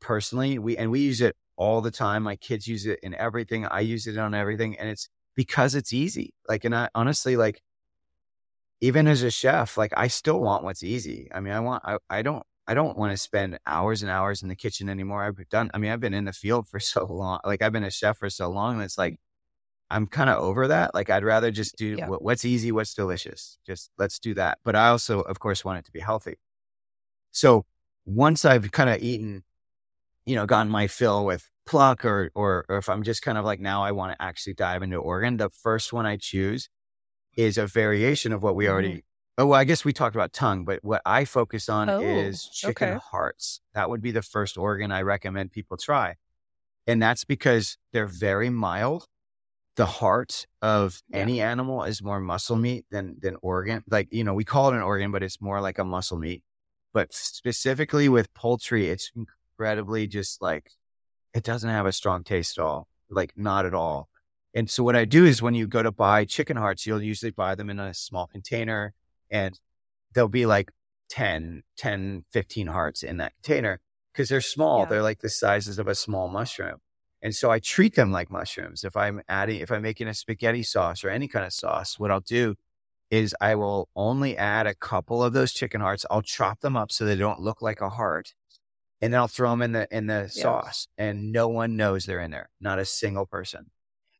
personally. We, and we use it all the time. My kids use it in everything. I use it on everything. And it's because it's easy. Like, and I honestly, like, even as a chef, like, I still want what's easy. I mean, I want, I, I don't, I don't want to spend hours and hours in the kitchen anymore. I've done, I mean, I've been in the field for (laughs) so long. Like, I've been a chef for so long. And it's like, mm. I'm kind of over that. Like, I'd rather just do yeah. what, what's easy, what's delicious. Just let's do that. But I also, of course, want it to be healthy. So once I've kind of eaten, you know, gotten my fill with pluck or, or, or if I'm just kind of like, now I want to actually dive into organ, the first one I choose is a variation of what we already, mm. oh, well, I guess we talked about tongue, but what I focus on oh, is chicken okay. hearts. That would be the first organ I recommend people try. And that's because they're very mild. The heart of yeah. any animal is more muscle meat than, than organ. Like, you know, we call it an organ, but it's more like a muscle meat. But specifically with poultry, it's incredibly just like it doesn't have a strong taste at all, like not at all. And so what I do is when you go to buy chicken hearts, you'll usually buy them in a small container and there'll be like 10, 10, 15 hearts in that container because they're small. Yeah. They're like the sizes of a small mushroom. And so I treat them like mushrooms. If I'm adding, if I'm making a spaghetti sauce or any kind of sauce, what I'll do is I will only add a couple of those chicken hearts. I'll chop them up so they don't look like a heart. And then I'll throw them in the in the yes. sauce and no one knows they're in there. Not a single person.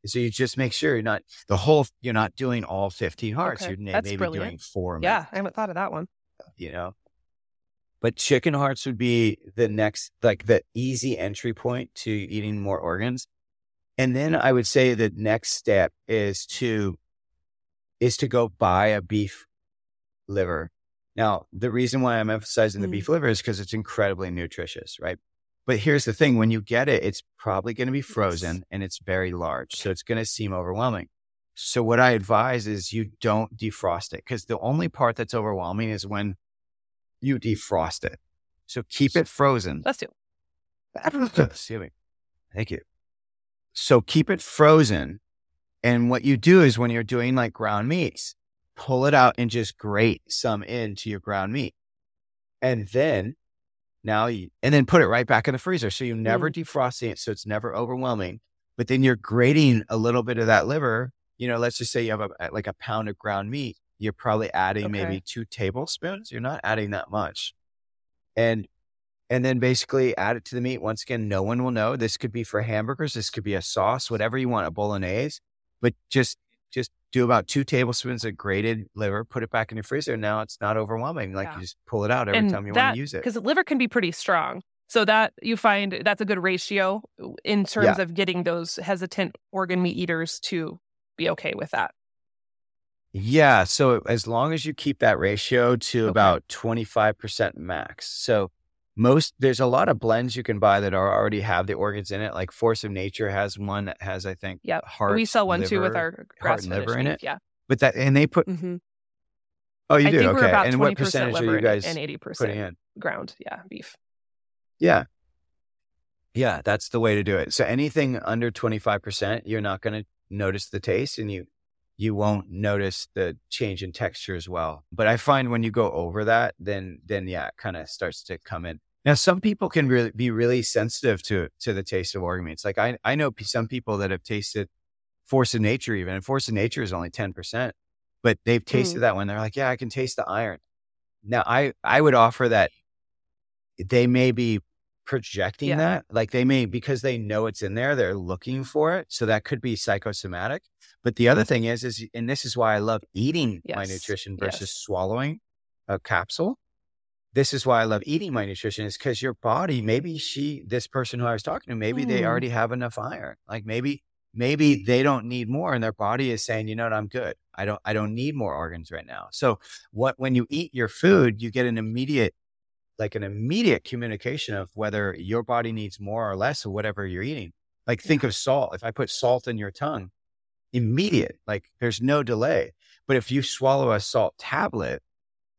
So you just make sure you're not the whole you're not doing all 15 hearts. Okay. You're maybe brilliant. doing four. Yeah, I haven't thought of that one. You know. But chicken hearts would be the next like the easy entry point to eating more organs. And then I would say the next step is to is to go buy a beef liver. Now, the reason why I'm emphasizing the mm. beef liver is because it's incredibly nutritious, right? But here's the thing when you get it, it's probably going to be frozen and it's very large. So it's going to seem overwhelming. So what I advise is you don't defrost it because the only part that's overwhelming is when you defrost it. So keep it frozen. Let's do. (coughs) Excuse me. Thank you. So keep it frozen and what you do is when you're doing like ground meats, pull it out and just grate some into your ground meat. And then now you, and then put it right back in the freezer. So you never mm. defrosting it. So it's never overwhelming, but then you're grating a little bit of that liver. You know, let's just say you have a, like a pound of ground meat. You're probably adding okay. maybe two tablespoons. You're not adding that much. And and then basically add it to the meat. Once again, no one will know. This could be for hamburgers. This could be a sauce, whatever you want, a bolognese but just just do about two tablespoons of grated liver, put it back in your freezer. Now it's not overwhelming. Like yeah. you just pull it out every and time you want to use it. Because liver can be pretty strong. So that you find that's a good ratio in terms yeah. of getting those hesitant organ meat eaters to be okay with that. Yeah. So as long as you keep that ratio to okay. about 25% max. So most there's a lot of blends you can buy that are already have the organs in it. Like Force of Nature has one that has, I think, yeah, heart. We sell one liver, too with our heart and liver in it. Yeah, but that and they put. Mm-hmm. Oh, you I do okay. and what percentage are you guys and eighty percent ground? Yeah, beef. Yeah, yeah, that's the way to do it. So anything under twenty five percent, you're not going to notice the taste, and you you won't notice the change in texture as well. But I find when you go over that, then then yeah, it kind of starts to come in. Now, some people can really be really sensitive to to the taste of organ meats. Like I, I know some people that have tasted Force of Nature, even and Force of Nature is only ten percent, but they've tasted mm. that one. They're like, yeah, I can taste the iron. Now, I I would offer that they may be projecting yeah. that, like they may because they know it's in there, they're looking for it. So that could be psychosomatic. But the other thing is, is and this is why I love eating yes. my nutrition versus yes. swallowing a capsule this is why I love eating my nutrition is because your body, maybe she, this person who I was talking to, maybe mm. they already have enough iron. Like maybe, maybe they don't need more and their body is saying, you know what, I'm good. I don't, I don't need more organs right now. So what, when you eat your food, you get an immediate, like an immediate communication of whether your body needs more or less of whatever you're eating. Like think of salt. If I put salt in your tongue, immediate, like there's no delay. But if you swallow a salt tablet,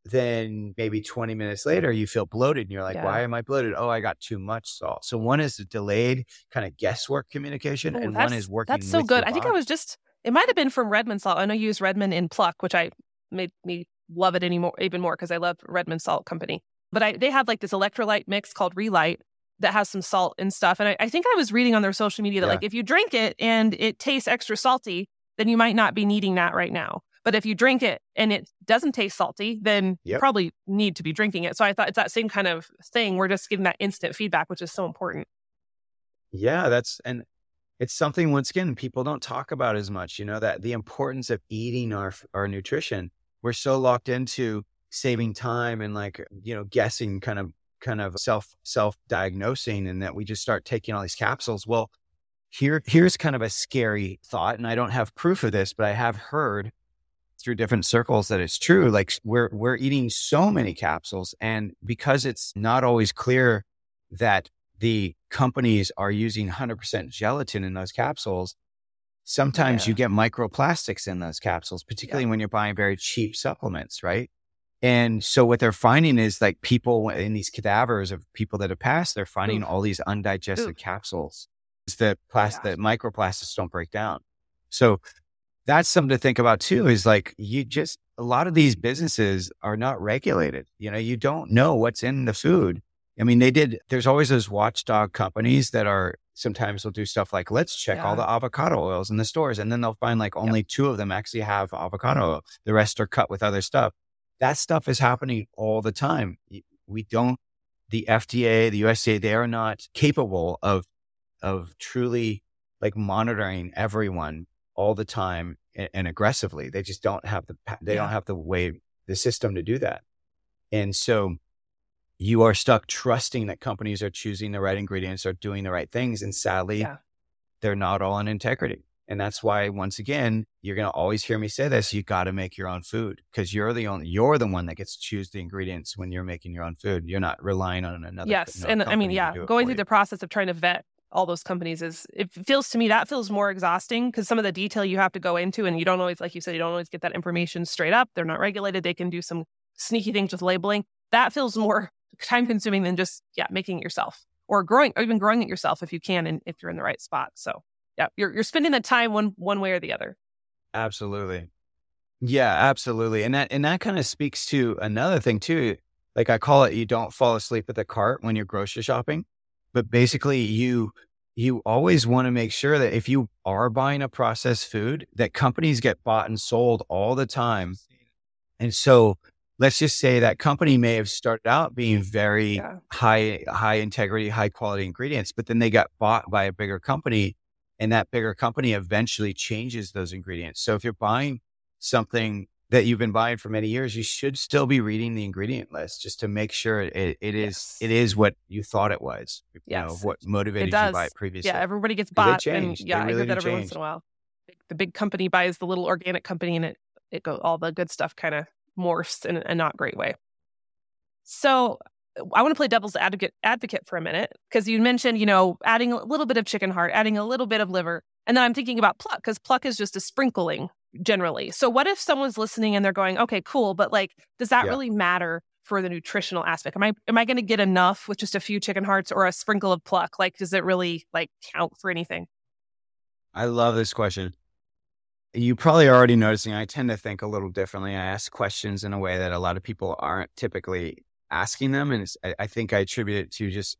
then maybe 20 minutes later you feel bloated and you're like yeah. why am i bloated oh i got too much salt so one is a delayed kind of guesswork communication oh, and one is working that's so good i think i was just it might have been from redmond salt i know you use redmond in pluck which i made me love it anymore even more because i love redmond salt company but I, they have like this electrolyte mix called Re-Lyte that has some salt and stuff. And I, I think I was reading on their social media that Yeah. like if you drink it and it tastes extra salty, then you might not be needing that right now. But if you drink it and it doesn't taste salty, then you probably need to be drinking it. So I thought it's that same kind of thing. We're just getting that instant feedback, which is so important. Yeah, that's and it's something once again people don't talk about as much. You know that the importance of eating our our nutrition. We're so locked into saving time and like you know guessing, kind of kind of self self diagnosing, and that we just start taking all these capsules. Well, here here's kind of a scary thought, and I don't have proof of this, but I have heard through different circles that it's true. Like we're we're eating so many capsules, and because it's not always clear that the companies are using 100% gelatin in those capsules. Sometimes Yeah. you get microplastics in those capsules, particularly when you're buying very cheap supplements, right? And so what they're finding is like people in these cadavers of people that have passed, they're finding Oof. all these undigested Oof. capsules. It's the plastic, Yeah. the microplastics don't break down. So that's something to think about too, is like you just, a lot of these businesses are not regulated. You know, you don't know what's in the food. I mean, they did, there's always those watchdog companies that are sometimes will do stuff like, let's check all the avocado oils in the stores. And then they'll find like only two of them actually have avocado oil. The rest are cut with other stuff. That stuff is happening all the time. We don't, the FDA, the USDA, they are not capable of, of truly like monitoring everyone all the time and, and aggressively. They just don't have the, they Yeah. don't have the way, the system to do that. And so you are stuck trusting that companies are choosing the right ingredients, are doing the right things. And sadly, Yeah. they're not all in integrity. And that's why, once again, you're going to always hear me say this. You got to make your own food because you're the only, you're the one that gets to choose the ingredients when you're making your own food. You're not relying on another. yes. another And I mean, yeah, going through you. the process of trying to vet all those companies is, it feels to me that feels more exhausting because some of the detail you have to go into and you don't always, like you said, you don't always get that information straight up. They're not regulated. They can do some sneaky things with labeling. That feels more (laughs) time consuming than just, yeah, making it yourself or growing, or even growing it yourself if you can and if you're in the right spot. So, yeah, you're, you're spending the time one, one way or the other. Absolutely. Yeah, absolutely. And that and that kind of speaks to another thing too. Like I call it you don't fall asleep at the cart when you're grocery shopping. But basically you you always want to make sure that if you are buying a processed food, that companies get bought and sold all the time. And so let's just say that company may have started out being very Yeah. high high integrity, high quality ingredients, but then they got bought by a bigger company and that bigger company eventually changes those ingredients. So if you're buying something that you've been buying for many years, you should still be reading the ingredient list just to make sure it, it is Yes. it is what you thought it was. You know, Yes. what motivated you to buy it previously. Yeah, everybody gets bought, and yeah, I really hear that every once in a while. The big company buys the little organic company, and it it go all the good stuff kind of morphs in a not great way. So uh, I want to play devil's advocate advocate for a minute because you mentioned you know adding a little bit of chicken heart, adding a little bit of liver, and then I'm thinking about pluck because pluck is just a sprinkling generally. So what if someone's listening and they're going, okay, cool, but like, does that Yeah. really matter? For the nutritional aspect, am I am I going to get enough with just a few chicken hearts or a sprinkle of pluck? Like, does it really like count for anything? I love this question. You probably are already noticing I tend to think a little differently. I ask questions in a way that a lot of people aren't typically asking them. And it's, I, I think I attribute it to just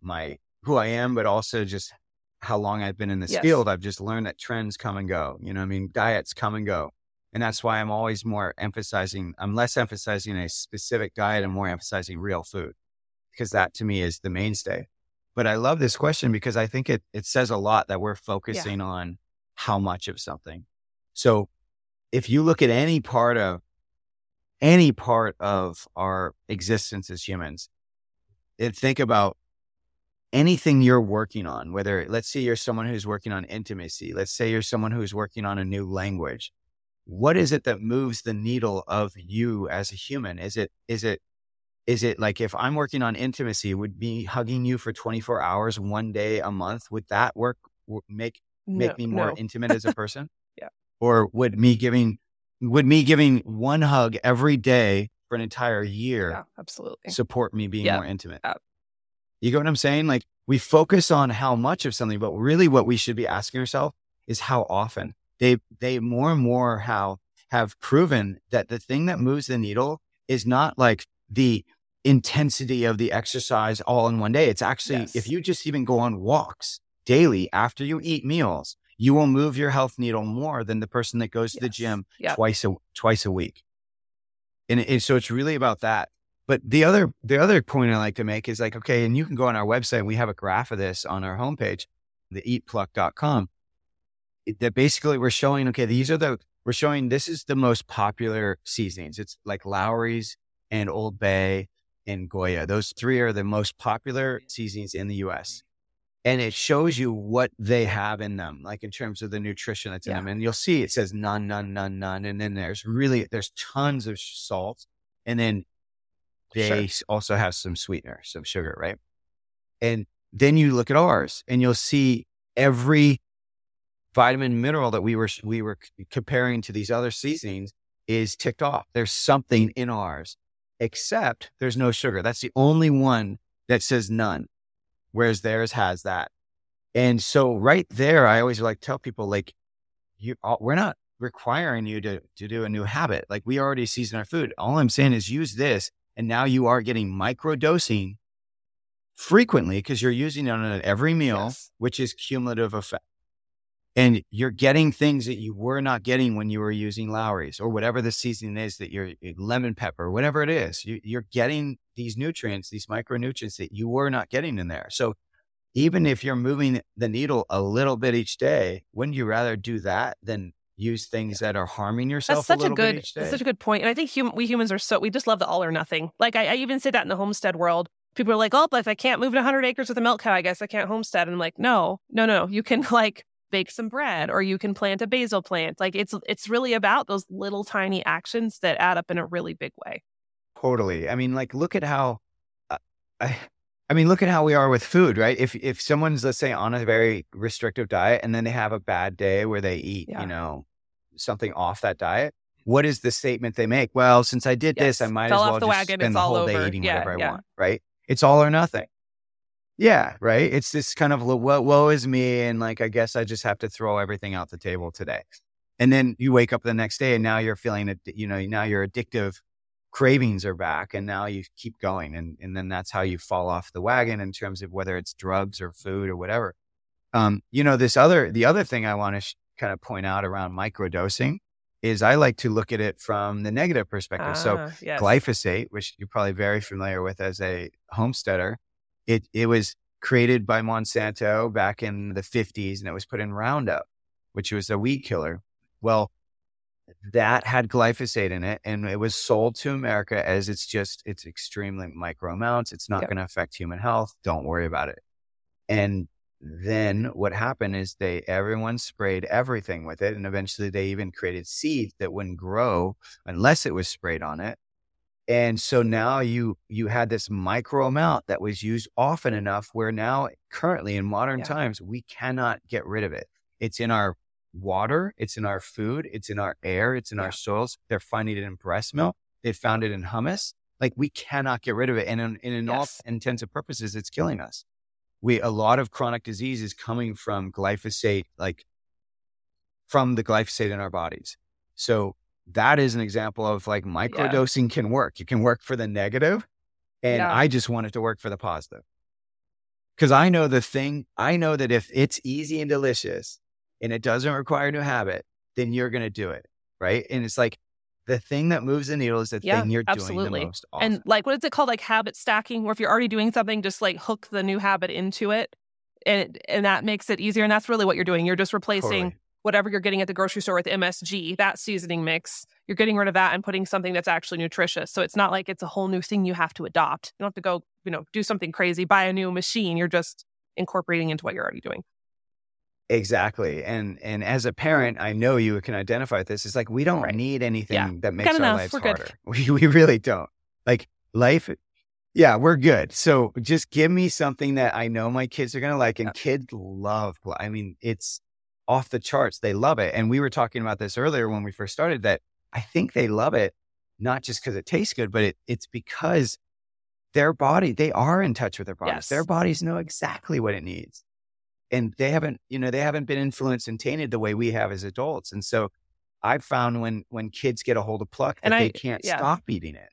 my who I am, but also just how long I've been in this Yes. field. I've just learned that trends come and go. You know, what I mean, diets come and go. And that's why I'm always more emphasizing, I'm less emphasizing a specific diet and more emphasizing real food because that to me is the mainstay. But I love this question because I think it, it says a lot that we're focusing on how much of something. So if you look at any part of any part of our existence as humans, and think about anything you're working on, whether let's say you're someone who's working on intimacy, let's say you're someone who's working on a new language. What is it that moves the needle of you as a human? Is it, is it, is it like if I'm working on intimacy, would be hugging you for 24 hours, one day a month, would that work, make make No- me more no. intimate as a (laughs) person? Yeah. Or would me giving would me giving one hug every day for an entire year Yeah, absolutely. support me being Yeah. more intimate? You get what I'm saying? Like we focus on how much of something, but really what we should be asking ourselves is how often. They they more and more how have proven that the thing that moves the needle is not like the intensity of the exercise all in one day. It's actually, Yes. if you just even go on walks daily after you eat meals, you will move your health needle more than the person that goes to the gym Yep. twice a twice a week. And, it- so it's really about that. But the other the other point I like to make is like, okay, and you can go on our website. and We have a graph of this on our homepage, the eatpluck.com. That basically we're showing, okay, these are the we're showing this is the most popular seasonings. It's like Lawry's and Old Bay and Goya. Those three are the most popular seasonings in the US. And it shows you what they have in them, like in terms of the nutrition that's in Yeah. them. And you'll see it says none, none, none, none. And then there's really, there's tons of salt. And then they Sure. also have some sweetener, some sugar, right? And then you look at ours and you'll see every vitamin mineral that we were we were comparing to these other seasonings is ticked off. There's something in ours, except there's no sugar. That's the only one that says none, whereas theirs has that. And so right there, I always like tell people like, you all- we're not requiring you to to do a new habit. Like we already season our food. All I'm saying is use this, and now you are getting micro dosing frequently because you're using it on every meal, Yes. which is cumulative effect. And you're getting things that you were not getting when you were using Lawry's or whatever the seasoning is that you're eh, lemon pepper, whatever it is. You, you're getting these nutrients, these micronutrients that you were not getting in there. So even if you're moving the needle a little bit each day, wouldn't you rather do that than use things that are harming yourself That's such a a, good, bit each day? that's such a good point. And I think hum- we humans are so we just love the all or nothing. Like I, I even say that in the homestead world. People are like, "Oh, but if I can't move to 100 acres with a milk cow, I guess I can't homestead." And I'm like, "No, no, no. You can (laughs) like bake some bread, or you can plant a basil plant. Like it's it's really about those little tiny actions that add up in a really big way." Totally. I mean, like, look at how, uh, I, I mean, look at how we are with food, right? If if someone's let's say on a very restrictive diet and then they have a bad day where they eat, Yeah. you know, something off that diet, what is the statement they make? Well, since I did this, I might Fell as off well the just wagon, spend it's the whole day over. eating Yeah, whatever I yeah. want, right? It's all or nothing. Yeah, right. It's this kind of woe, woe is me, and like I guess I just have to throw everything out the table today. And then you wake up the next day, and now you're feeling it. You know, now your addictive cravings are back, and now you keep going, and and then that's how you fall off the wagon in terms of whether it's drugs or food or whatever. Um, you know, this other the other thing I want to sh- kind of point out around microdosing is I like to look at it from the negative perspective. so Ah, yes. glyphosate, which you're probably very familiar with as a homesteader, it it was created by Monsanto back in the 50s and it was put in Roundup, which was a weed killer. Well, that had glyphosate in it and it was sold to America as it's just it's extremely micro amounts. It's not Yep. going to affect human health. Don't worry about it. And then what happened is they everyone sprayed everything with it and eventually they even created seeds that wouldn't grow unless it was sprayed on it and so now you you had this micro amount that was used often enough where now currently in modern Yeah. times we cannot get rid of it it's in our water it's in our food it's in our air it's in Yeah. our soils they're finding it in breast milk they found it in hummus like we cannot get rid of it and in, in, in all Yes. intents and purposes it's killing us we a lot of chronic disease is coming from glyphosate like from the glyphosate in our bodies. So that is an example of like microdosing can work. It can work for the negative and Yeah. i just want it to work for the positive. Because i know the thing i know that if it's easy and delicious and it doesn't require a new habit then you're going to do it right? And it's like the thing that moves the needle is the Yeah, thing you're doing the most often. And like, what is it called? Like habit stacking, where if you're already doing something, just like hook the new habit into it, and and that makes it easier. And that's really what you're doing. You're just replacing Totally. whatever you're getting at the grocery store with MSG, that seasoning mix. You're getting rid of that and putting something that's actually nutritious. So it's not like it's a whole new thing you have to adopt. You don't have to go, you know, do something crazy, buy a new machine. You're just incorporating into what you're already doing. Exactly. And and as a parent, I know you can identify this. It's like we don't Right. need anything Yeah. that makes our enough. lives We're good. harder. (laughs) We we really don't. Like life yeah, we're good. So just give me something that I know my kids are gonna like. And Yeah. kids love I mean, it's off the charts. They love it. And we were talking about this earlier when we first started that I think they love it, not just because it tastes good, but it, it's because their body, they are in touch with their bodies. Yes. Their bodies know exactly what it needs and they haven't you know they haven't been influenced and tainted the way we have as adults and so i've found when when kids get a hold of pluck that And they can't yeah. stop eating it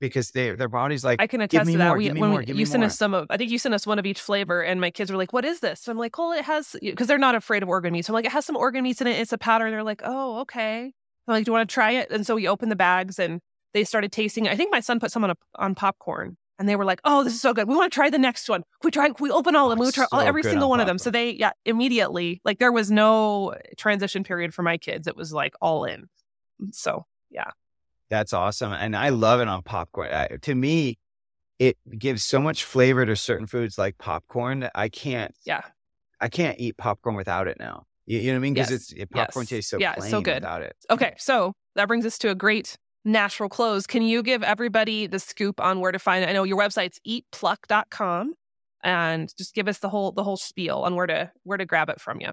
because they their body's like I can give attest me to that. more, we, give me when more, we- you sent more. us some of, I think you sent us one of each flavor, and my kids were like, "What is this?" So I'm like, "Well, it has," because they're not afraid of organ meat. So I'm like, "It has some organ meats in it. It's a powder." They're like, "Oh, okay." I'm like, "Do you want to try it?" And so we opened the bags, and they started tasting. I think my son put some on a, on popcorn, and they were like, "Oh, this is so good. We want to try the next one. We try. We open all of them. We try all, so every single on one of them." So they, yeah, immediately, like there was no transition period for my kids. It was like all in. So yeah, That's awesome. And I love it on popcorn. I, to me, it gives so much flavor to certain foods like popcorn. I can't, yeah. I can't eat popcorn without it now. You, you know what I mean? Because Yes. it's it, popcorn Yes. tastes so Yeah, it's plain so good. without it. Okay, so that brings us to a great natural close. Can you give everybody the scoop on where to find it? I know your website's eatpluck.com and just give us the whole the whole spiel on where to where to grab it from you.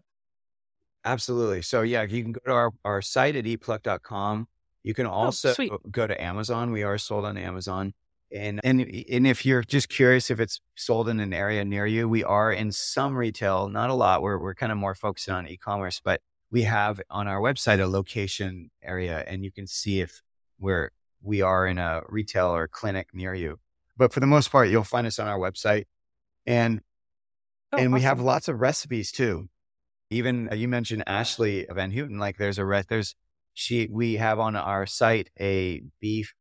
Absolutely. So yeah, you can go to our, our site at eatpluck.com. You can oh, also Oh, go to Amazon. We are sold on Amazon. And, and and if you're just curious if it's sold in an area near you, we are in some retail, not a lot. We're we're kind of more focused on e-commerce, but we have on our website a location area and you can see if we're we are in a retail or clinic near you. But for the most part, you'll find us on our website. And Oh, and we have lots of recipes too. Even uh, you mentioned Ashley Van Houten. Like there's a re- there's she we have on our site a beef.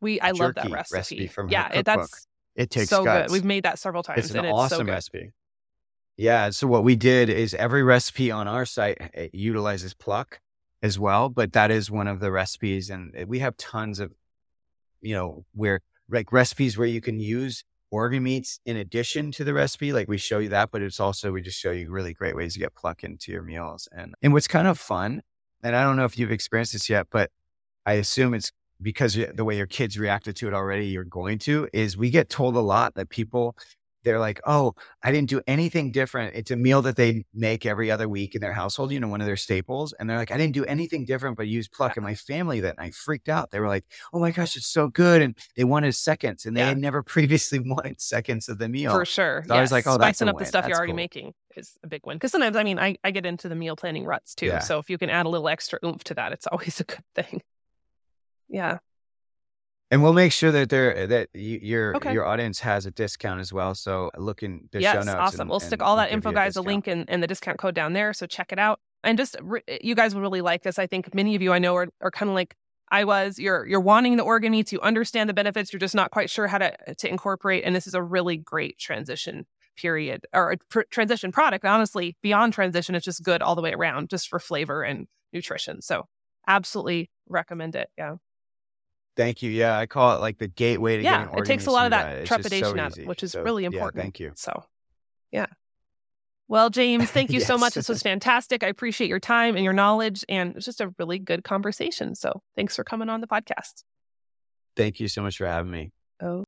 we I love that recipe. recipe from her yeah, it, cookbook. that's It takes so guts. good. We've made that several times it's an and it's awesome so recipe. Yeah. So what we did is every recipe on our site utilizes pluck as well, but that is one of the recipes, and uh, we have tons of, you know, where like recipes where you can use organ meats in addition to the recipe. Like we show you that, but it's also we just show you really great ways to get pluck into your meals. And and what's kind of fun, and I don't know if you've experienced this yet, but I assume it's because the way your kids reacted to it already, you're going to, is we get told a lot that people, they're like, oh, I didn't do anything different. It's a meal that they make every other week in their household, you know, one of their staples. And they're like, I didn't do anything different but use pluck. And my family that night freaked out. They were like, oh my gosh, it's so good. And they wanted seconds and they Yeah. had never (laughs) previously wanted seconds of the meal. For sure. So I was like, oh, that's spicing up the win. stuff you're already cool. making is a big one. Because sometimes, I mean, I, I get into the meal planning ruts too. Yeah. So if you can add a little extra oomph to that, it's always a good thing. Yeah. And we'll make sure that there uh, that you, your Okay. your audience has a discount as well. So uh, look in the show yes, notes. awesome. and- we'll stick all that info, you a guys, a link and, and the discount code down there. So check it out. And just re- uh, you guys will really like this. I think many of you I know are, are kind of like I was. You're you're wanting the organ meats. You understand the benefits. You're just not quite sure how to to incorporate. And this is a really great transition period or a pr- transition product. Honestly, beyond transition, it's just good all the way around, just for flavor and nutrition. So absolutely recommend it. Yeah. Thank you. Yeah, I call it like the gateway to yeah, it takes a lot of that. It's so trepidation out, easy. which is So, really yeah, important. thank you. So, yeah. Well, James, thank you so much. This was (laughs) fantastic. I appreciate your time and your knowledge, and it's just a really good conversation. So, thanks for coming on the podcast. Thank you so much for having me. Oh.